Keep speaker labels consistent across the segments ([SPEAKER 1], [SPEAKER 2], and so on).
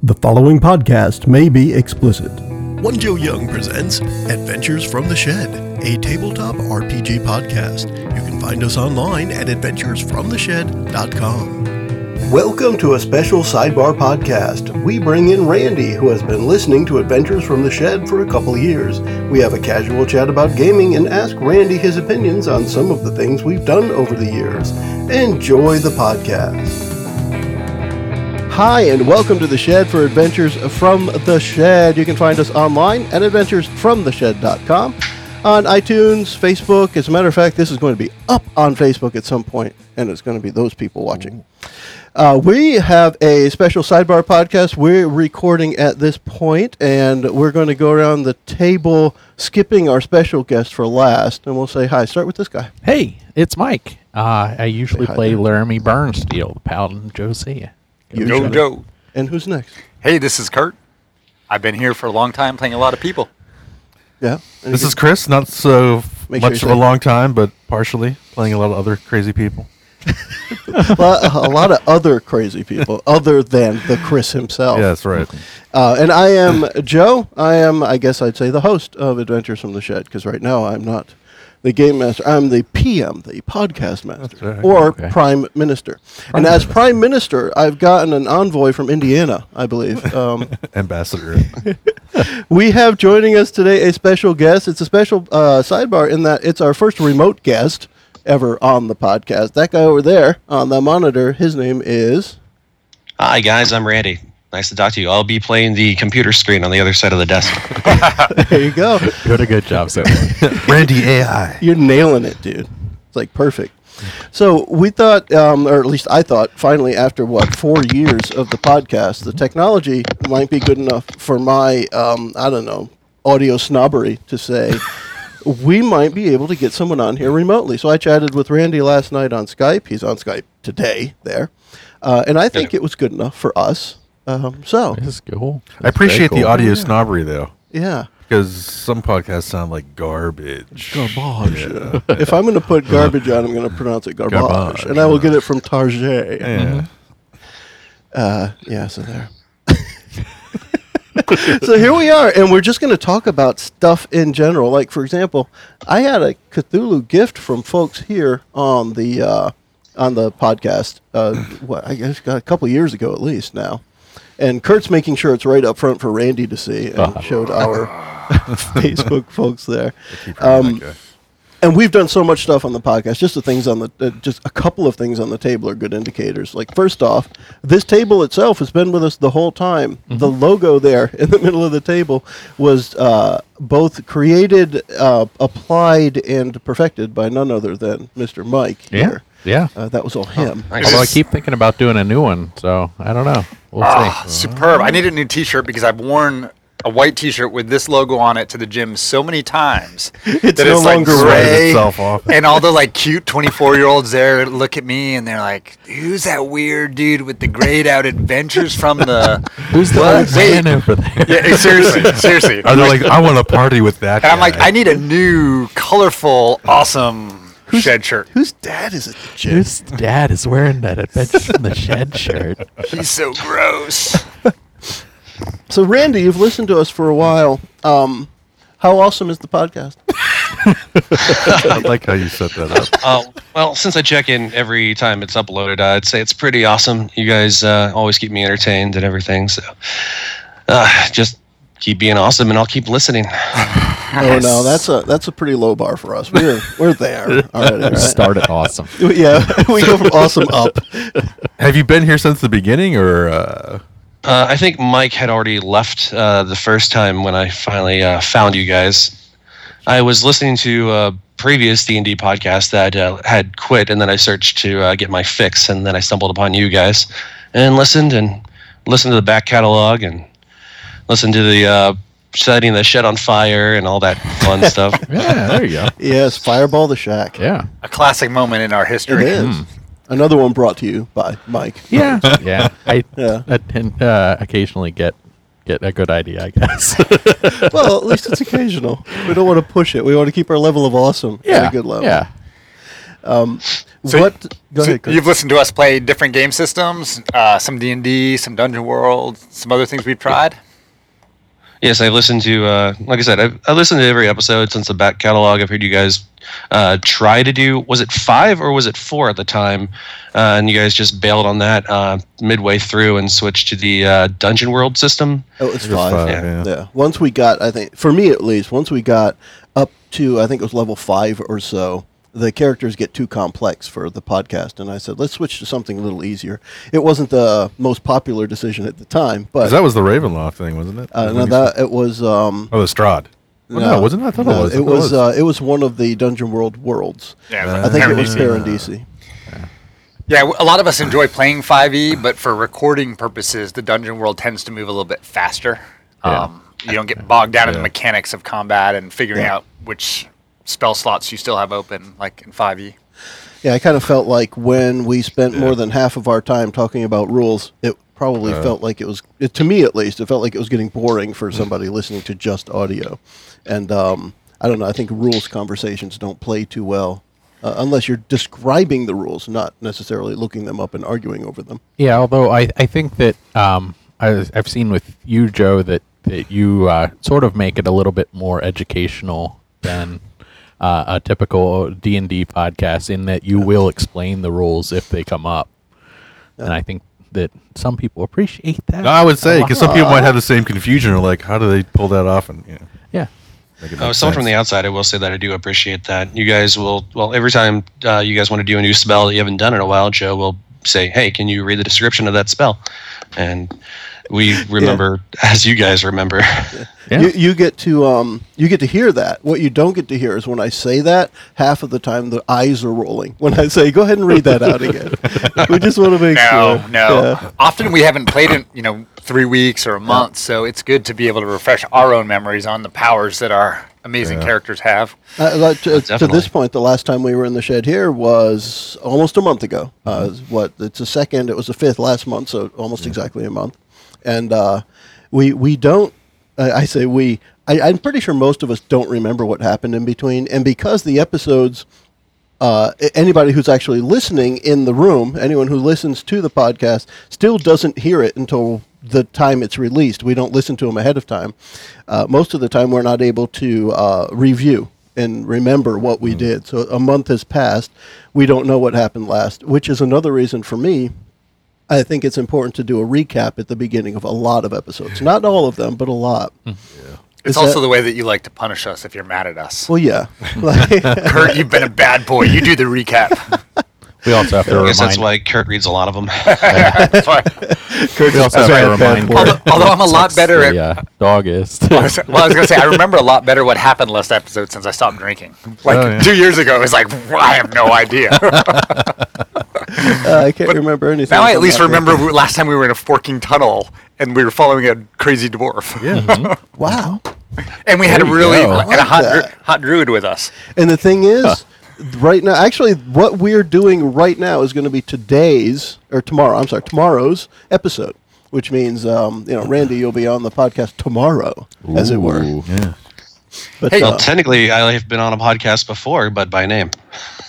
[SPEAKER 1] The following podcast may be explicit.
[SPEAKER 2] One Joe Young presents Adventures from the Shed, a tabletop RPG podcast. You can find us online at adventuresfromtheshed.com. Welcome to a special sidebar podcast. We bring in Randy, who has been listening to Adventures from the Shed for a couple years. We have a casual chat about gaming and ask Randy his opinions on some of the things we've done over the years. Enjoy the podcast. Hi, and welcome to the Shed for Adventures from the Shed. You can find us online at adventuresfromtheshed.com, on iTunes, Facebook. As a matter of fact, this is going to be up on Facebook at some point, and it's going to be those people watching. Uh, we have a special sidebar podcast we're recording at this point, and we're going to go around the table, skipping our special guest for last, and we'll say hi. Start with this guy.
[SPEAKER 3] Hey, it's Mike. Uh, I usually
[SPEAKER 2] hi
[SPEAKER 3] play
[SPEAKER 2] there.
[SPEAKER 3] Laramie Burnsteel, the Paladin of Josiah.
[SPEAKER 2] You
[SPEAKER 4] Yo,
[SPEAKER 2] shut
[SPEAKER 4] Joe.
[SPEAKER 2] And who's next?
[SPEAKER 4] Hey, this is Kurt. I've been here for a long time playing a lot of people.
[SPEAKER 2] Yeah.
[SPEAKER 5] This is Chris, not so
[SPEAKER 2] Make sure
[SPEAKER 5] much
[SPEAKER 2] you
[SPEAKER 5] of a
[SPEAKER 2] say-
[SPEAKER 5] long time, but partially playing a lot of other crazy people.
[SPEAKER 2] a lot, a lot of other crazy people other than the Chris himself.
[SPEAKER 5] Yeah, that's right.
[SPEAKER 2] Uh, and I am Joe. I am, I guess I'd say, the host of Adventures from the Shed because right now I'm not the game master. I'm the PM, the podcast master,
[SPEAKER 5] right.
[SPEAKER 2] or
[SPEAKER 3] Okay.
[SPEAKER 2] prime minister. and as prime minister, I've gotten an envoy from Indiana, I believe. Um,
[SPEAKER 5] Ambassador.
[SPEAKER 2] we have joining us today a special guest. It's a special uh, sidebar in that it's our first remote guest ever on the podcast. That guy over there on the monitor, his name is.
[SPEAKER 6] Hi guys, I'm Randy. Nice to talk to you. I'll be playing the computer screen on the other side of the desk.
[SPEAKER 2] There you go.
[SPEAKER 3] Doing a good job so far.
[SPEAKER 5] Randy AI.
[SPEAKER 2] You're nailing it, dude. It's like perfect. So we thought, um, or at least I thought, finally after what four years of the podcast, the technology might be good enough for my, um, I don't know, audio snobbery to say we might be able to get someone on here remotely. So I chatted with Randy last night on Skype. He's on Skype today there, uh, and I think it was good enough for us. Um, so
[SPEAKER 3] This is cool.
[SPEAKER 5] I appreciate the
[SPEAKER 3] cool.
[SPEAKER 5] audio snobbery, though,
[SPEAKER 2] yeah.
[SPEAKER 5] because some podcasts sound like garbage.
[SPEAKER 2] Garbage. if I'm going to put garbage on, I'm going to pronounce it garbage,
[SPEAKER 5] Garbage,
[SPEAKER 2] and I will get it from Target.
[SPEAKER 5] Yeah.
[SPEAKER 2] Uh, yeah, so there. so here we are, and we're just going to talk about stuff in general. Like, for example, I had a Cthulhu gift from folks here on the uh, on the podcast. Uh, what I guess a couple years ago, at least now. And Kurt's making sure it's right up front for Randy to see, and showed our Facebook folks there. Um, and we've done so much stuff on the podcast. Just the things on the, uh, just a couple of things on the table are good indicators. Like first off, this table itself has been with us the whole time. The logo there in the middle of the table was uh, both created, uh, applied, and perfected by none other than Mr. Mike.
[SPEAKER 3] Yeah.
[SPEAKER 2] Here.
[SPEAKER 3] Yeah.
[SPEAKER 2] Uh, that was all him.
[SPEAKER 6] Nice.
[SPEAKER 3] Although I keep thinking about doing a new one, so I don't know. We'll
[SPEAKER 4] Ah,
[SPEAKER 3] see.
[SPEAKER 4] superb. I need a new T-shirt because I've worn a white T-shirt with this logo on it to the gym so many times
[SPEAKER 2] It's
[SPEAKER 4] that
[SPEAKER 2] no
[SPEAKER 4] it's like
[SPEAKER 2] longer
[SPEAKER 5] Writes
[SPEAKER 4] gray.
[SPEAKER 5] itself off.
[SPEAKER 4] And all the like cute 24 year olds there look at me and they're like, "Who's that weird dude with the grayed out adventures from the?"
[SPEAKER 3] Who's the
[SPEAKER 4] What?
[SPEAKER 3] old man over there?
[SPEAKER 4] Yeah, seriously, seriously.
[SPEAKER 5] Are they like, I want to party with that
[SPEAKER 4] And I'm like. I need a new, colorful, awesome shed shirt.
[SPEAKER 2] Whose dad is it? Jim?
[SPEAKER 3] Whose dad is wearing that Adventures from the Shed shirt?
[SPEAKER 4] He's so gross.
[SPEAKER 2] So Randy, you've listened to us for a while. Um, how awesome is the podcast?
[SPEAKER 5] I like how you set that up.
[SPEAKER 6] Uh, well, since I check in every time it's uploaded, I'd say it's pretty awesome. You guys uh, always keep me entertained and everything. So uh, just keep being awesome, and I'll keep listening.
[SPEAKER 2] Oh no, that's a that's a pretty low bar for us. We're we're there already. right?
[SPEAKER 3] Started awesome.
[SPEAKER 2] Yeah, we go from awesome up.
[SPEAKER 5] Have you been here since the beginning, or uh,
[SPEAKER 6] Uh, I think Mike had already left uh, the first time when I finally uh, found you guys. I was listening to a previous D and D podcast that uh, had quit, and then I searched to uh, get my fix, and then I stumbled upon you guys, and listened and listened to the back catalog and listened to the uh, setting the shed on fire and all that fun stuff.
[SPEAKER 3] Yeah, there you go.
[SPEAKER 2] Yes, Fireball the Shack.
[SPEAKER 3] Yeah.
[SPEAKER 4] A classic moment in our
[SPEAKER 2] It
[SPEAKER 4] history.
[SPEAKER 2] is. Another one brought to you by Mike.
[SPEAKER 3] Yeah. Yeah. I
[SPEAKER 2] Yeah.
[SPEAKER 3] attend, uh, occasionally get get a good idea, I guess.
[SPEAKER 2] Well, at least it's occasional. We don't want to push it. We want to keep our level of awesome
[SPEAKER 3] yeah.
[SPEAKER 2] at a good level.
[SPEAKER 3] Yeah.
[SPEAKER 2] what? Go
[SPEAKER 4] So
[SPEAKER 2] ahead. Chris.
[SPEAKER 4] you've listened to us play different game systems, uh, some D and D, some Dungeon World, some other things we've tried.
[SPEAKER 6] Yes, I've listened to, uh, like I said, I've, I listened to every episode since the back catalog. I've heard you guys uh, try to do, was it five or was it four at the time? Uh, and you guys just bailed on that uh, midway through and switched to the uh, Dungeon World system.
[SPEAKER 2] Oh, it's
[SPEAKER 5] It was
[SPEAKER 2] five.
[SPEAKER 5] five,
[SPEAKER 6] Yeah.
[SPEAKER 5] yeah.
[SPEAKER 2] Yeah. Once we got, I think, for me at least, once we got up to, I think it was level five or so, the characters get too complex for the podcast. And I said, let's switch to something a little easier. It wasn't the most popular decision at the time, but
[SPEAKER 5] that was the Ravenloft thing, wasn't it?
[SPEAKER 2] uh, no,
[SPEAKER 5] you
[SPEAKER 2] that it was. Um,
[SPEAKER 5] Oh, the Strahd. Well, no, wasn't it? I thought
[SPEAKER 2] no,
[SPEAKER 5] it was. I
[SPEAKER 2] It
[SPEAKER 5] thought
[SPEAKER 2] was. Uh, it was one of the Dungeon World worlds.
[SPEAKER 4] Yeah,
[SPEAKER 2] I think it was
[SPEAKER 4] Paradisi.
[SPEAKER 2] Paradisi.
[SPEAKER 4] Yeah, w- a lot of us enjoy playing 5e, but for recording purposes, the Dungeon World tends to move a little bit faster.
[SPEAKER 3] Yeah.
[SPEAKER 4] Um, you don't get bogged down in the mechanics of combat and figuring
[SPEAKER 2] Yeah.
[SPEAKER 4] out which spell slots you still have open, like in E. 5e.
[SPEAKER 2] Yeah, I kind of felt like when we spent
[SPEAKER 5] Yeah.
[SPEAKER 2] more than half of our time talking about rules, it probably
[SPEAKER 5] Uh.
[SPEAKER 2] felt like it was, it, to me at least, it felt like it was getting boring for somebody listening to just audio. And um, I don't know, I think rules conversations don't play too well uh, unless you're describing the rules, not necessarily looking them up and arguing over them.
[SPEAKER 3] Yeah, although I, I think that um, I, I've seen with you, Joe, that, that you uh, sort of make it a little bit more educational than uh, a typical D and D podcast, in that you will explain the rules if they come up, and I think that some people appreciate that.
[SPEAKER 5] No, I would say because some people might have the same confusion or like, how do they pull that off? And you know,
[SPEAKER 3] yeah,
[SPEAKER 5] make
[SPEAKER 6] Oh,
[SPEAKER 5] make
[SPEAKER 6] someone from the outside, I will say that I do appreciate that. You guys will, well, every time uh, you guys want to do a new spell that you haven't done in a while, Joe will say, "Hey, can you read the description of that spell?" And we remember, as you guys remember.
[SPEAKER 3] yeah.
[SPEAKER 2] You, you get to um, you get to hear that. What you don't get to hear is when I say that. Half of the time, the eyes are rolling when I say, "Go ahead and read that out again." we just want to make
[SPEAKER 4] No,
[SPEAKER 2] sure.
[SPEAKER 4] no.
[SPEAKER 2] Yeah.
[SPEAKER 4] Often we haven't played in, you know, three weeks or a month, so it's good to be able to refresh our own memories on the powers that our amazing
[SPEAKER 5] Yeah.
[SPEAKER 4] characters have.
[SPEAKER 2] Uh, like, to, to this point, the last time we were in the shed here was almost a month ago. Uh, what? It's the second. It was the fifth last month, so almost exactly a month. And uh, we we don't. I I say we. I, I'm pretty sure most of us don't remember what happened in between, and because the episodes. Uh, anybody who's actually listening in the room, anyone who listens to the podcast, still doesn't hear it until the time it's released. We don't listen to them ahead of time. Uh, most of the time, we're not able to uh, review and remember what we did. So a month has passed. We don't know what happened last, which is another reason for me. I think it's important to do a recap at the beginning of a lot of episodes. Not all of them, but a lot.
[SPEAKER 4] It's
[SPEAKER 2] Is
[SPEAKER 4] also
[SPEAKER 2] that-
[SPEAKER 4] the way that you like to punish us if you're mad at us.
[SPEAKER 2] Well, yeah. Like-
[SPEAKER 4] Kurt, you've been a bad boy. You do the recap.
[SPEAKER 3] we also have to
[SPEAKER 6] I guess that's why Kurt reads a lot of them.
[SPEAKER 4] That's why.
[SPEAKER 3] we also have to remind.
[SPEAKER 4] Although, although I'm a lot better
[SPEAKER 3] the,
[SPEAKER 4] at.
[SPEAKER 3] uh, dogist.
[SPEAKER 4] well, I was going to say, I remember a lot better what happened last episode since I stopped drinking. Like
[SPEAKER 5] Oh, yeah.
[SPEAKER 4] two years ago, it was like, I have no idea.
[SPEAKER 2] Uh, I can't remember anything.
[SPEAKER 4] now I at least remember
[SPEAKER 2] record.
[SPEAKER 4] w- last time we were in a forking tunnel and we were following a crazy dwarf.
[SPEAKER 5] Yeah.
[SPEAKER 2] Wow.
[SPEAKER 4] And we had a really
[SPEAKER 3] go.
[SPEAKER 4] and a hot, dru- hot druid with us.
[SPEAKER 2] And the thing is, right now, actually, what we're doing right now is going to be today's or tomorrow. I'm sorry, tomorrow's episode, which means, um, you know, Randy, you'll be on the podcast tomorrow, as it were.
[SPEAKER 5] Yeah.
[SPEAKER 2] But
[SPEAKER 4] Hey,
[SPEAKER 2] uh,
[SPEAKER 6] well, technically, I have been on a podcast before, but by name.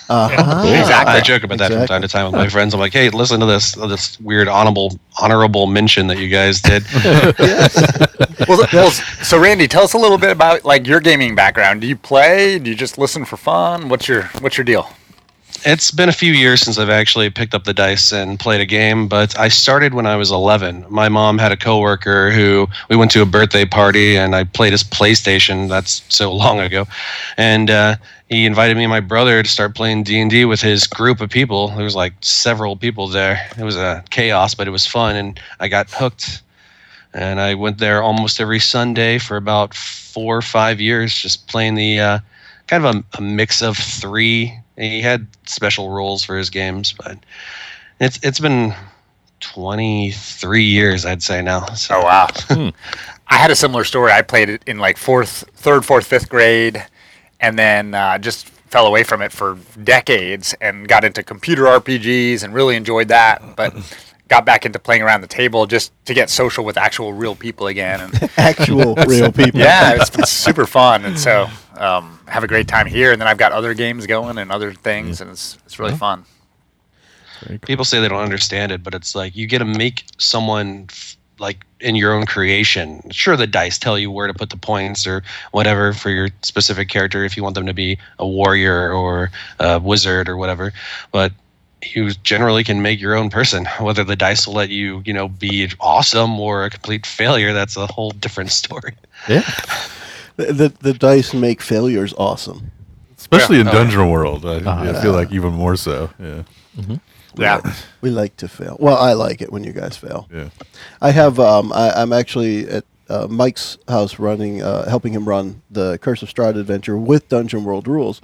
[SPEAKER 2] uh-huh.
[SPEAKER 4] Exactly.
[SPEAKER 6] I joke about that from time to time with my friends. I'm like, hey, listen to this this weird honorable honorable mention that you guys did.
[SPEAKER 4] well, well, so Randy, tell us a little bit about like your gaming background. Do you play? Do you just listen for fun? What's your What's your deal?
[SPEAKER 6] It's been a few years since I've actually picked up the dice and played a game, but I started when I was 11. My mom had a coworker who we went to a birthday party and I played his PlayStation. That's so long ago, and uh, he invited me and my brother to start playing D and D with his group of people. There was like several people there. It was a chaos, but it was fun, and I got hooked. And I went there almost every Sunday for about four or five years, just playing the uh, kind of a, a mix of three. He had special rules for his games, but it's it's been 23 years, I'd say now. So
[SPEAKER 4] Oh wow! I had a similar story. I played it in like fourth, third, fourth, fifth grade, and then uh, just fell away from it for decades and got into computer RPGs and really enjoyed that. But got back into playing around the table just to get social with actual real people again. And
[SPEAKER 2] Actual real people.
[SPEAKER 4] yeah, it's been super fun. And so um, have a great time here. And then I've got other games going and other things, and it's it's really fun.
[SPEAKER 6] people say they don't understand it, but it's like you get to make someone f- like in your own creation. Sure, the dice tell you where to put the points or whatever for your specific character if you want them to be a warrior or a wizard or whatever, but you generally can make your own person. Whether the dice will let you, you know, be awesome or a complete failure, that's a whole different story.
[SPEAKER 3] Yeah.
[SPEAKER 2] The, the, the dice make failures awesome.
[SPEAKER 5] Especially in
[SPEAKER 4] Oh,
[SPEAKER 5] Dungeon World. I,
[SPEAKER 3] Uh-huh.
[SPEAKER 5] I feel like even more so. Yeah.
[SPEAKER 4] Yeah.
[SPEAKER 2] We like to fail. Well, I like it when you guys fail.
[SPEAKER 5] Yeah.
[SPEAKER 2] I have. Um, I, I'm actually at uh, Mike's house running, uh, helping him run the Curse of Strahd adventure with Dungeon World rules,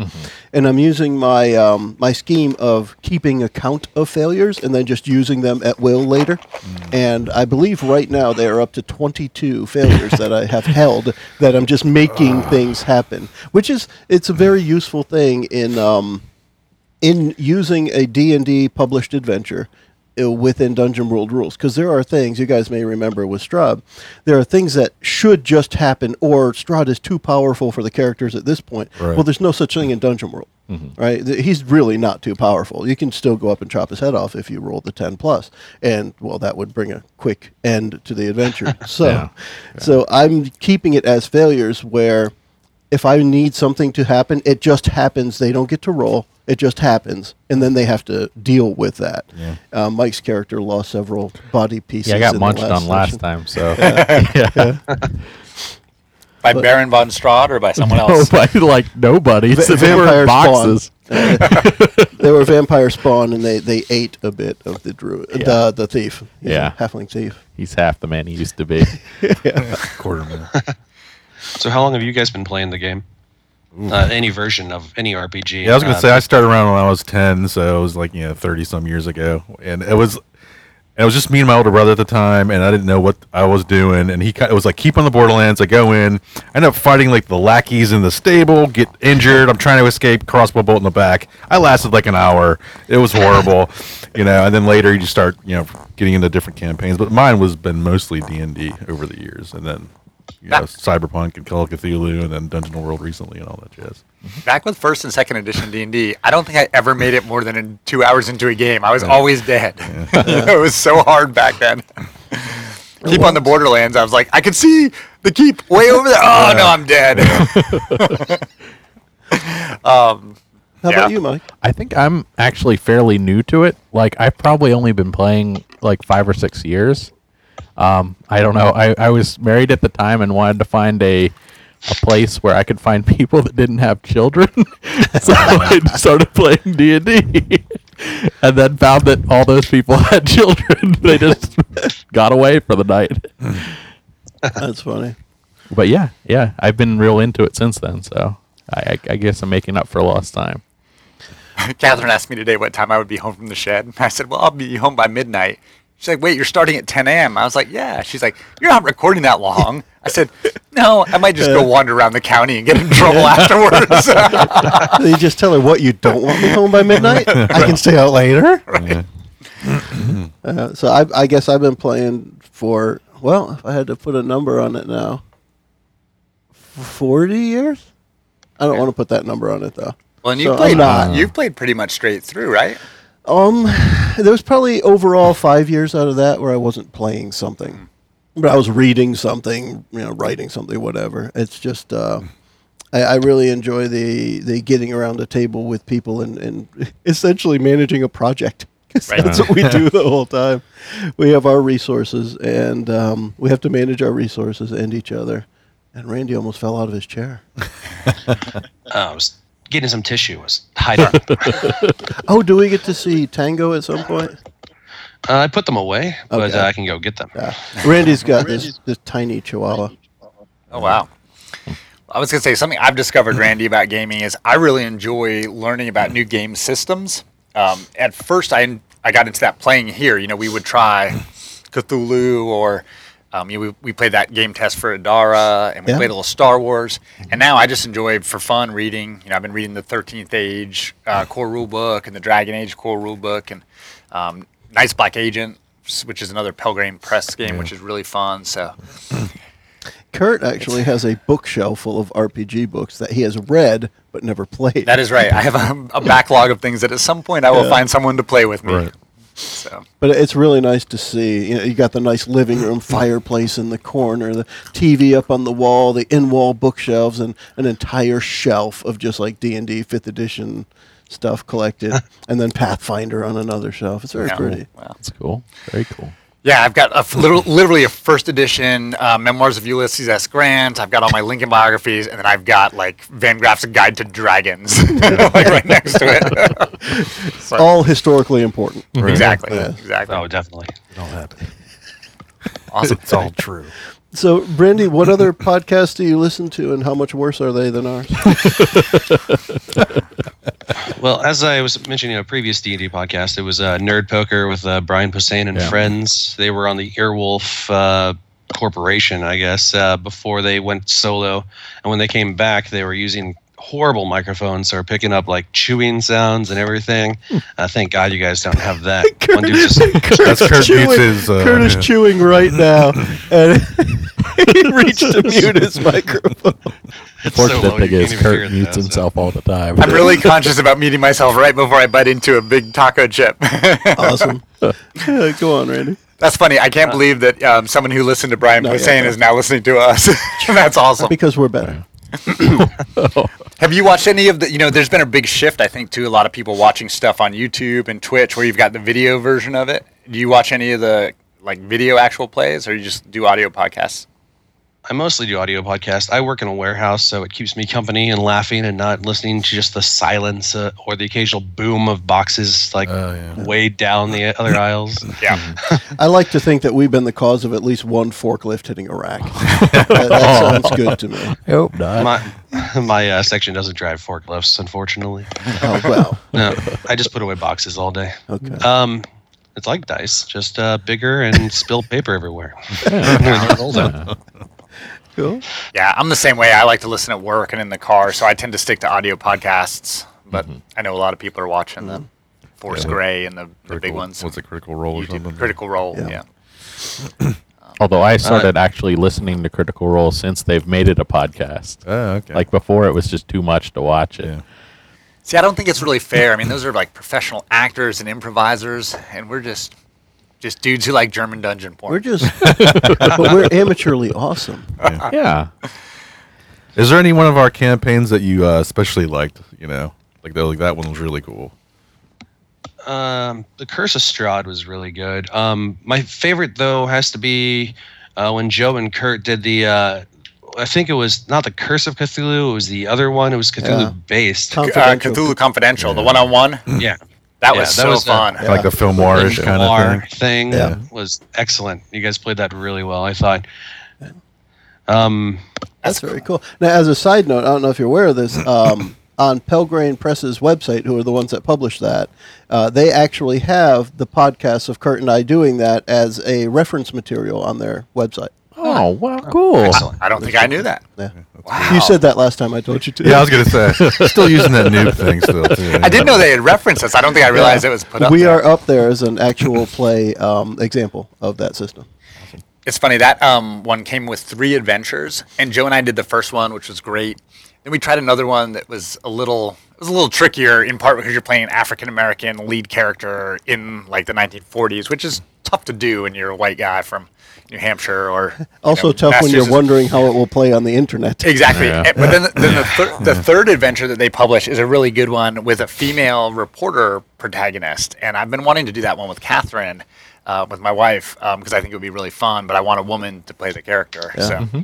[SPEAKER 2] and I'm using my um, my scheme of keeping account of failures and then just using them at will later. And I believe right now they are up to 22 failures that I have held that I'm just making things happen, which is it's a very useful thing in. Um, in using a D&D published adventure Uh, within Dungeon World rules because there are things you guys may remember with Strahd there are things that should just happen or Strahd is too powerful for the characters at this point
[SPEAKER 5] Right.
[SPEAKER 2] well there's no such thing in Dungeon World mm-hmm. right he's really not too powerful you can still go up and chop his head off if you roll the 10 plus and well that would bring a quick end to the adventure so
[SPEAKER 3] Yeah.
[SPEAKER 2] so I'm keeping it as failures where if I need something to happen, it just happens. They don't get to roll. It just happens, and then they have to deal with that.
[SPEAKER 5] Yeah.
[SPEAKER 2] Uh, Mike's character lost several body pieces.
[SPEAKER 3] Yeah, I got
[SPEAKER 2] in the
[SPEAKER 3] munched on last
[SPEAKER 2] session.
[SPEAKER 3] time, so yeah.
[SPEAKER 4] By Baron von Strahd or by someone else?
[SPEAKER 3] No, but like nobody.
[SPEAKER 2] Va-
[SPEAKER 3] So they were in
[SPEAKER 2] vampire
[SPEAKER 3] boxes.
[SPEAKER 2] They were vampire spawn, and they, they ate a bit of the druid, the the thief. He's
[SPEAKER 3] Yeah.
[SPEAKER 2] halfling thief.
[SPEAKER 3] He's half the man he used to be.
[SPEAKER 5] Quarter mile.
[SPEAKER 6] So, how long have you guys been playing the game? Uh, any version of any RPG?
[SPEAKER 5] Yeah, I was gonna
[SPEAKER 6] Uh,
[SPEAKER 5] say I started around when I was ten, so it was like you know thirty some years ago, and it was it was just me and my older brother at the time, and I didn't know what I was doing, and he ki- it was like keep on the Borderlands. I go in, I end up fighting like the lackeys in the stable, get injured. I'm trying to escape, crossbow bolt in the back. I lasted like an hour. It was horrible, you know. And then later you just start you know getting into different campaigns, but mine was been mostly D and D over the years, and then. You know, Cyberpunk and Call of Cthulhu, and then Dungeon World recently, and all that jazz.
[SPEAKER 4] Back with first and second edition D and D, I don't think I ever made it more than in two hours into a game. I was always dead. it was so hard back then. keep on the Borderlands. I was like, I could see the keep way over there. Oh no, I'm dead. um,
[SPEAKER 2] How
[SPEAKER 4] Yeah.
[SPEAKER 2] about you, Mike?
[SPEAKER 3] I think I'm actually fairly new to it. Like I've probably only been playing like five or six years. Um, I don't know. I, I was married at the time and wanted to find a a place where I could find people that didn't have children. so I started playing D and D, and then found that all those people had children. they just got away for the night.
[SPEAKER 2] That's funny.
[SPEAKER 3] But yeah, yeah, I've been real into it since then. So I, I, I guess I'm making up for lost time.
[SPEAKER 4] Catherine asked me today what time I would be home from the shed. I said, Well, I'll be home by midnight. She's like, Wait, you're starting at 10 a.m. I was like, Yeah. She's like, You're not recording that long. I said, No, I might just go wander around the county and get in trouble afterwards.
[SPEAKER 2] you just tell her what you don't want me home by midnight. I can stay out later. Uh, so I, I guess I've been playing for well, if I had to put a number on it now, forty years. I don't want to put that number on it though.
[SPEAKER 4] well, and you've
[SPEAKER 2] I'm
[SPEAKER 4] played,
[SPEAKER 2] not.
[SPEAKER 4] you've played pretty much straight through, right?
[SPEAKER 2] Um, there was probably overall five years out of that where I wasn't playing something, but I was reading something, you know, writing something, whatever. It's just, uh, I, I really enjoy the the getting around a table with people and, and essentially managing a project. 'Cause
[SPEAKER 4] Right.
[SPEAKER 2] That's what we do the whole time. We have our resources, and um, we have to manage our resources and each other. And Randy almost fell out of his chair.
[SPEAKER 6] Uh, I was getting some tissue. Was hiding. uh,
[SPEAKER 2] Oh, do we get to see Tango at some point?
[SPEAKER 6] I put them away, but
[SPEAKER 2] Okay.
[SPEAKER 6] uh, I can go get them.
[SPEAKER 2] Yeah. Randy's got this this tiny Chihuahua.
[SPEAKER 4] Oh wow. I was gonna say something I've discovered, Randy, about gaming is I really enjoy learning about new game systems. Um, at first, I I got into that playing here. You know, we would try Cthulhu or um, you know, we, we played that game test for Adara and we
[SPEAKER 2] Yeah.
[SPEAKER 4] played a little Star Wars. And now I just enjoy for fun reading. You know, I've been reading the Thirteenth Age uh, core rule book and the Dragon Age core rule book and um, Night's Black Agent, which is another Pelgrane Press game, which is really fun. So.
[SPEAKER 2] Kurt actually has a bookshelf full of RPG books that he has read but never played.
[SPEAKER 4] That is right. I have a, a backlog of things that at some point I will find someone to play with me.
[SPEAKER 5] Right.
[SPEAKER 4] So
[SPEAKER 2] But it's really nice to see. You know, you got the nice living room fireplace in the corner, the TV up on the wall, the in-wall bookshelves, and an entire shelf of just like D and D Fifth Edition stuff collected, and then Pathfinder on another shelf. It's very
[SPEAKER 4] Yeah.
[SPEAKER 2] pretty.
[SPEAKER 4] Wow.
[SPEAKER 3] That's cool. Very cool.
[SPEAKER 4] Yeah, I've got a f- literal, literally a first edition uh, memoirs of Ulysses S. Grant. I've got all my Lincoln biographies, and then I've got like Van Graff's Guide to Dragons, like right next to it. So-
[SPEAKER 2] All historically important.
[SPEAKER 4] exactly,
[SPEAKER 2] Yeah.
[SPEAKER 4] exactly.
[SPEAKER 6] Oh, definitely.
[SPEAKER 5] Don't happen.
[SPEAKER 4] awesome.
[SPEAKER 5] It's all true.
[SPEAKER 2] So, Randy, what other podcasts do you listen to, and how much worse are they than ours?
[SPEAKER 6] Well, as I was mentioning in a previous D and D podcast, it was uh, Nerd Poker with uh, Brian Posehn and
[SPEAKER 3] Yeah.
[SPEAKER 6] friends. They were on the Earwolf uh, Corporation, I guess, uh, before they went solo. And when they came back, they were using horrible microphones, so were picking up like chewing sounds and everything. Uh, thank God you guys don't have that. One dude just
[SPEAKER 5] That's Kurt
[SPEAKER 2] chewing-
[SPEAKER 5] Butz's, uh,
[SPEAKER 2] Kurt is
[SPEAKER 5] yeah.
[SPEAKER 2] chewing right now, and he reached to mute his microphone.
[SPEAKER 3] The fortunate
[SPEAKER 6] low,
[SPEAKER 3] thing is
[SPEAKER 6] can't even hear
[SPEAKER 3] Kurt
[SPEAKER 6] it,
[SPEAKER 3] mutes
[SPEAKER 6] though, so-
[SPEAKER 3] himself all the time.
[SPEAKER 4] I'm really conscious about muting myself right before I bite into a big taco chip.
[SPEAKER 2] Awesome. Yeah, go on, Randy.
[SPEAKER 4] That's funny. I can't believe that um, someone who listened to Brian
[SPEAKER 2] No, yeah, yeah.
[SPEAKER 4] is now listening to us. That's awesome.
[SPEAKER 2] Because we're better.
[SPEAKER 4] Have you watched any of the? You know, there's been a big shift, I think, to a lot of people watching stuff on YouTube and Twitch, where you've got the video version of it. Do you watch any of the like video actual plays, or you just do audio podcasts?
[SPEAKER 6] I mostly do audio podcasts. I work in a warehouse, so it keeps me company and laughing and not listening to just the silence uh, or the occasional boom of boxes like
[SPEAKER 5] Oh, yeah.
[SPEAKER 6] way down the other aisles.
[SPEAKER 4] Yeah.
[SPEAKER 2] I like to think that we've been the cause of at least one forklift hitting a rack. that, that sounds good to me.
[SPEAKER 3] I hope not.
[SPEAKER 6] My my uh, section doesn't drive forklifts, unfortunately.
[SPEAKER 2] Oh, well.
[SPEAKER 6] No, I just put away boxes all day.
[SPEAKER 2] Okay.
[SPEAKER 6] Um, it's like dice, just uh, bigger and spilled paper everywhere. When it rolls out.
[SPEAKER 2] Cool.
[SPEAKER 4] Yeah, I'm the same way. I like to listen at work and in the car, so I tend to stick to audio podcasts. But mm-hmm. I know a lot of people are watching them. Mm-hmm. Force
[SPEAKER 5] Yeah.
[SPEAKER 4] Gray and the, the big ones.
[SPEAKER 5] What's a critical role or
[SPEAKER 4] YouTube,
[SPEAKER 5] something?
[SPEAKER 4] Critical Role.
[SPEAKER 2] Yeah.
[SPEAKER 4] Yeah.
[SPEAKER 3] Although I started actually listening to Critical Role since they've made it a podcast.
[SPEAKER 5] Oh, okay.
[SPEAKER 3] Like before, it was just too much to watch it.
[SPEAKER 5] yeah.
[SPEAKER 4] See, I don't think it's really fair. I mean, those are like professional actors and improvisers, and we're just just dudes who like German dungeon porn.
[SPEAKER 2] We're just, but we're amateurly awesome.
[SPEAKER 3] Yeah.
[SPEAKER 5] Is there any one of our campaigns that you uh, especially liked? You know, like that, like that one was really cool.
[SPEAKER 6] Um, the Curse of Strahd was really good. Um, my favorite though has to be uh, when Joe and Kurt did the. Uh, I think it was not the Curse of Cthulhu. It was the other one. It was Cthulhu
[SPEAKER 2] Yeah.
[SPEAKER 6] based.
[SPEAKER 2] Com-
[SPEAKER 4] uh, Cthulhu Confidential, the one on one.
[SPEAKER 6] yeah,
[SPEAKER 4] That
[SPEAKER 6] Yeah,
[SPEAKER 4] was
[SPEAKER 6] that
[SPEAKER 4] so
[SPEAKER 6] was, uh,
[SPEAKER 4] fun.
[SPEAKER 2] Yeah.
[SPEAKER 5] Like the film noirish kind of thing.
[SPEAKER 6] thing
[SPEAKER 2] Yeah.
[SPEAKER 6] was excellent. You guys played that really well. I thought. Um,
[SPEAKER 2] That's very cool. Now, as a side note, I don't know if you're aware of this. Um, on Pelgrane Press's website, who are the ones that publish that, uh, they actually have the podcasts of Kurt and I doing that as a reference material on their website.
[SPEAKER 3] Oh, wow, cool.
[SPEAKER 6] excellent.
[SPEAKER 4] I don't think I knew that.
[SPEAKER 2] Yeah.
[SPEAKER 4] Wow.
[SPEAKER 2] You said that last time I told you to.
[SPEAKER 5] Yeah, I was gonna say, still using that noob thing still. Too,
[SPEAKER 4] I didn't know they had referenced us. I don't think I realized it was put up.
[SPEAKER 2] we
[SPEAKER 4] there.
[SPEAKER 2] are up there as an actual play um, example of that system.
[SPEAKER 4] It's funny that um, one came with three adventures, and Joe and I did the first one, which was great. Then we tried another one that was a little it was a little trickier in part because you're playing an African American lead character in like the 1940s, which is tough to do when you're a white guy from New Hampshire or you
[SPEAKER 2] Also
[SPEAKER 4] know,
[SPEAKER 2] tough when you're wondering how it will play on the internet.
[SPEAKER 4] Exactly.
[SPEAKER 3] Yeah.
[SPEAKER 4] But then, then the, thir- the third adventure that they publish is a really good one with a female reporter protagonist. And I've been wanting to do that one with Catherine, uh, with my wife, um, because I think it would be really fun. But I want a woman to play the character. yeah. So mm-hmm.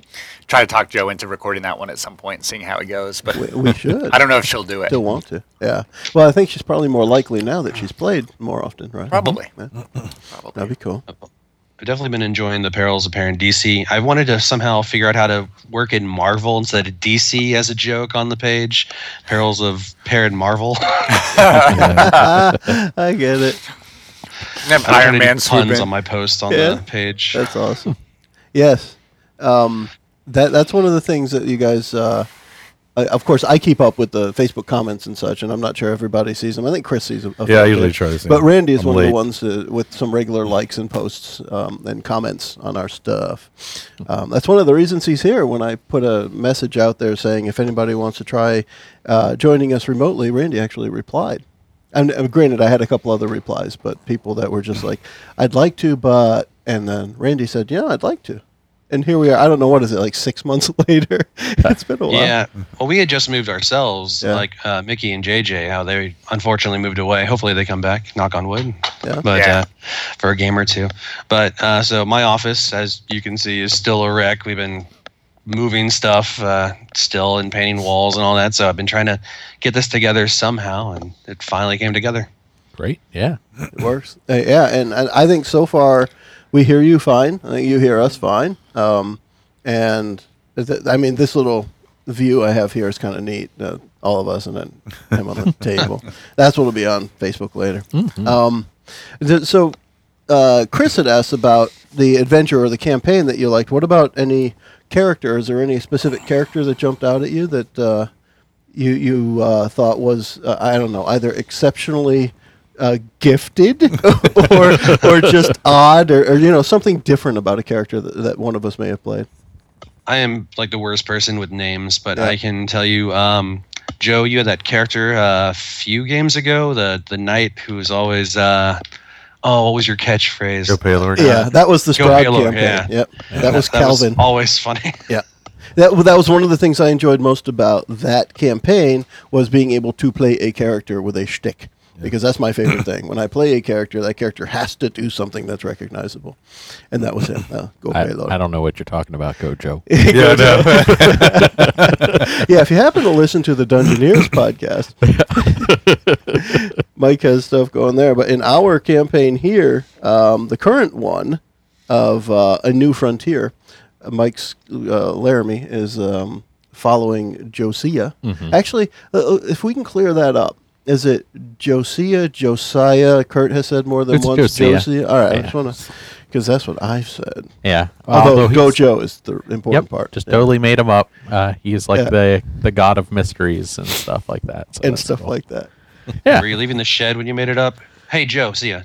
[SPEAKER 4] try to talk Joe into recording that one at some point and seeing how it goes. But
[SPEAKER 2] We, we should.
[SPEAKER 4] I don't know if she'll do it.
[SPEAKER 2] Still want to. Yeah. Well, I think she's probably more likely now that she's played more often, right?
[SPEAKER 4] Probably. Mm-hmm.
[SPEAKER 2] Yeah.
[SPEAKER 4] Probably.
[SPEAKER 2] That'd be cool.
[SPEAKER 6] I've definitely been enjoying the Perils of Parent DC. I wanted to somehow figure out how to work in Marvel instead of DC as a joke on the page. Perils of Parent Marvel.
[SPEAKER 2] I get it.
[SPEAKER 4] And
[SPEAKER 6] I'm
[SPEAKER 4] Iron
[SPEAKER 6] to do
[SPEAKER 4] Man
[SPEAKER 6] puns on my post on
[SPEAKER 2] Yeah.
[SPEAKER 6] the page.
[SPEAKER 2] That's awesome. Yes. Um, that that's one of the things that you guys. Uh, I, of course, I keep up with the Facebook comments and such, and I'm not sure everybody sees them. I think Chris sees them. a
[SPEAKER 5] Yeah, I usually try to see
[SPEAKER 2] But
[SPEAKER 5] them.
[SPEAKER 2] Randy is
[SPEAKER 5] I'm
[SPEAKER 2] one of
[SPEAKER 5] late.
[SPEAKER 2] the ones uh, with some regular likes and posts um, and comments on our stuff. Um, that's one of the reasons he's here. When I put a message out there saying if anybody wants to try uh, joining us remotely, Randy actually replied. And uh, granted, I had a couple other replies, but people that were just like, "I'd like to," but and then Randy said, "Yeah, I'd like to," and here we are. I don't know what is it like six months later. it's been a while.
[SPEAKER 6] Yeah. Well, we had just moved ourselves,
[SPEAKER 2] Yeah.
[SPEAKER 6] like uh, Mickey and JJ, how they unfortunately moved away. Hopefully they come back. Knock on wood.
[SPEAKER 2] Yeah.
[SPEAKER 6] But
[SPEAKER 4] Yeah.
[SPEAKER 6] uh, for a game or two. But uh, so my office, as you can see, is still a wreck. We've been moving stuff uh, still and painting walls and all that. So I've been trying to get this together somehow, and it finally came together.
[SPEAKER 3] Great. Yeah.
[SPEAKER 2] It works. Uh, yeah, and, and I think so far we hear you fine. I think you hear us fine. Um, and th- I mean, this little view I have here is kind of neat. Uh, all of us and then him on the table. That's what'll be on Facebook later. Um, th- so uh, Chris had asked about the adventure or the campaign that you liked. What about any characters or any specific character that jumped out at you that uh, you you uh, thought was uh, I don't know either exceptionally uh, gifted or or just odd or, or you know something different about a character that, that one of us may have played.
[SPEAKER 6] I am like the worst person with names, but
[SPEAKER 2] Yeah.
[SPEAKER 6] I can tell you, um, Joe, you had that character uh, a few games ago, the the knight who was always, uh, oh, what was your catchphrase?
[SPEAKER 5] Joe Paylor.
[SPEAKER 2] Yeah, that was the
[SPEAKER 6] Go
[SPEAKER 2] Strahd campaign.
[SPEAKER 6] yeah.
[SPEAKER 2] Yep, that was
[SPEAKER 6] That
[SPEAKER 2] Calvin.
[SPEAKER 6] always funny.
[SPEAKER 2] Yeah. That, that was one of the things I enjoyed most about that campaign was being able to play a character with a shtick. Because that's my favorite thing. When I play a character, that character has to do something that's recognizable, and that was him. Uh, go
[SPEAKER 3] I,
[SPEAKER 2] payload.
[SPEAKER 3] I don't know what you're talking about. Go Joe.
[SPEAKER 5] Yeah, no.
[SPEAKER 2] yeah, if you happen to listen to the Dungeoneers podcast, Mike has stuff going there. But in our campaign here, um, the current one of uh, A New Frontier, uh, Mike's uh, Laramie is um, following Josiah. Actually, uh, uh, if we can clear that up. Is it Josiah, Josiah? Kurt has said more than
[SPEAKER 3] It's
[SPEAKER 2] once.
[SPEAKER 3] Josiah.
[SPEAKER 2] All right, I just want to, because that's what I've said.
[SPEAKER 3] Yeah.
[SPEAKER 2] Although, Go
[SPEAKER 3] he's-
[SPEAKER 2] Joe is the important
[SPEAKER 3] Yep.
[SPEAKER 2] part.
[SPEAKER 3] Just
[SPEAKER 2] Yeah.
[SPEAKER 3] totally made him up. Uh, he's like
[SPEAKER 2] Yeah.
[SPEAKER 3] the the god of mysteries and stuff like that. So
[SPEAKER 2] and stuff
[SPEAKER 3] cool.
[SPEAKER 2] like that.
[SPEAKER 3] Yeah.
[SPEAKER 6] Were you leaving the shed when you made it up? Hey, Joe, see ya.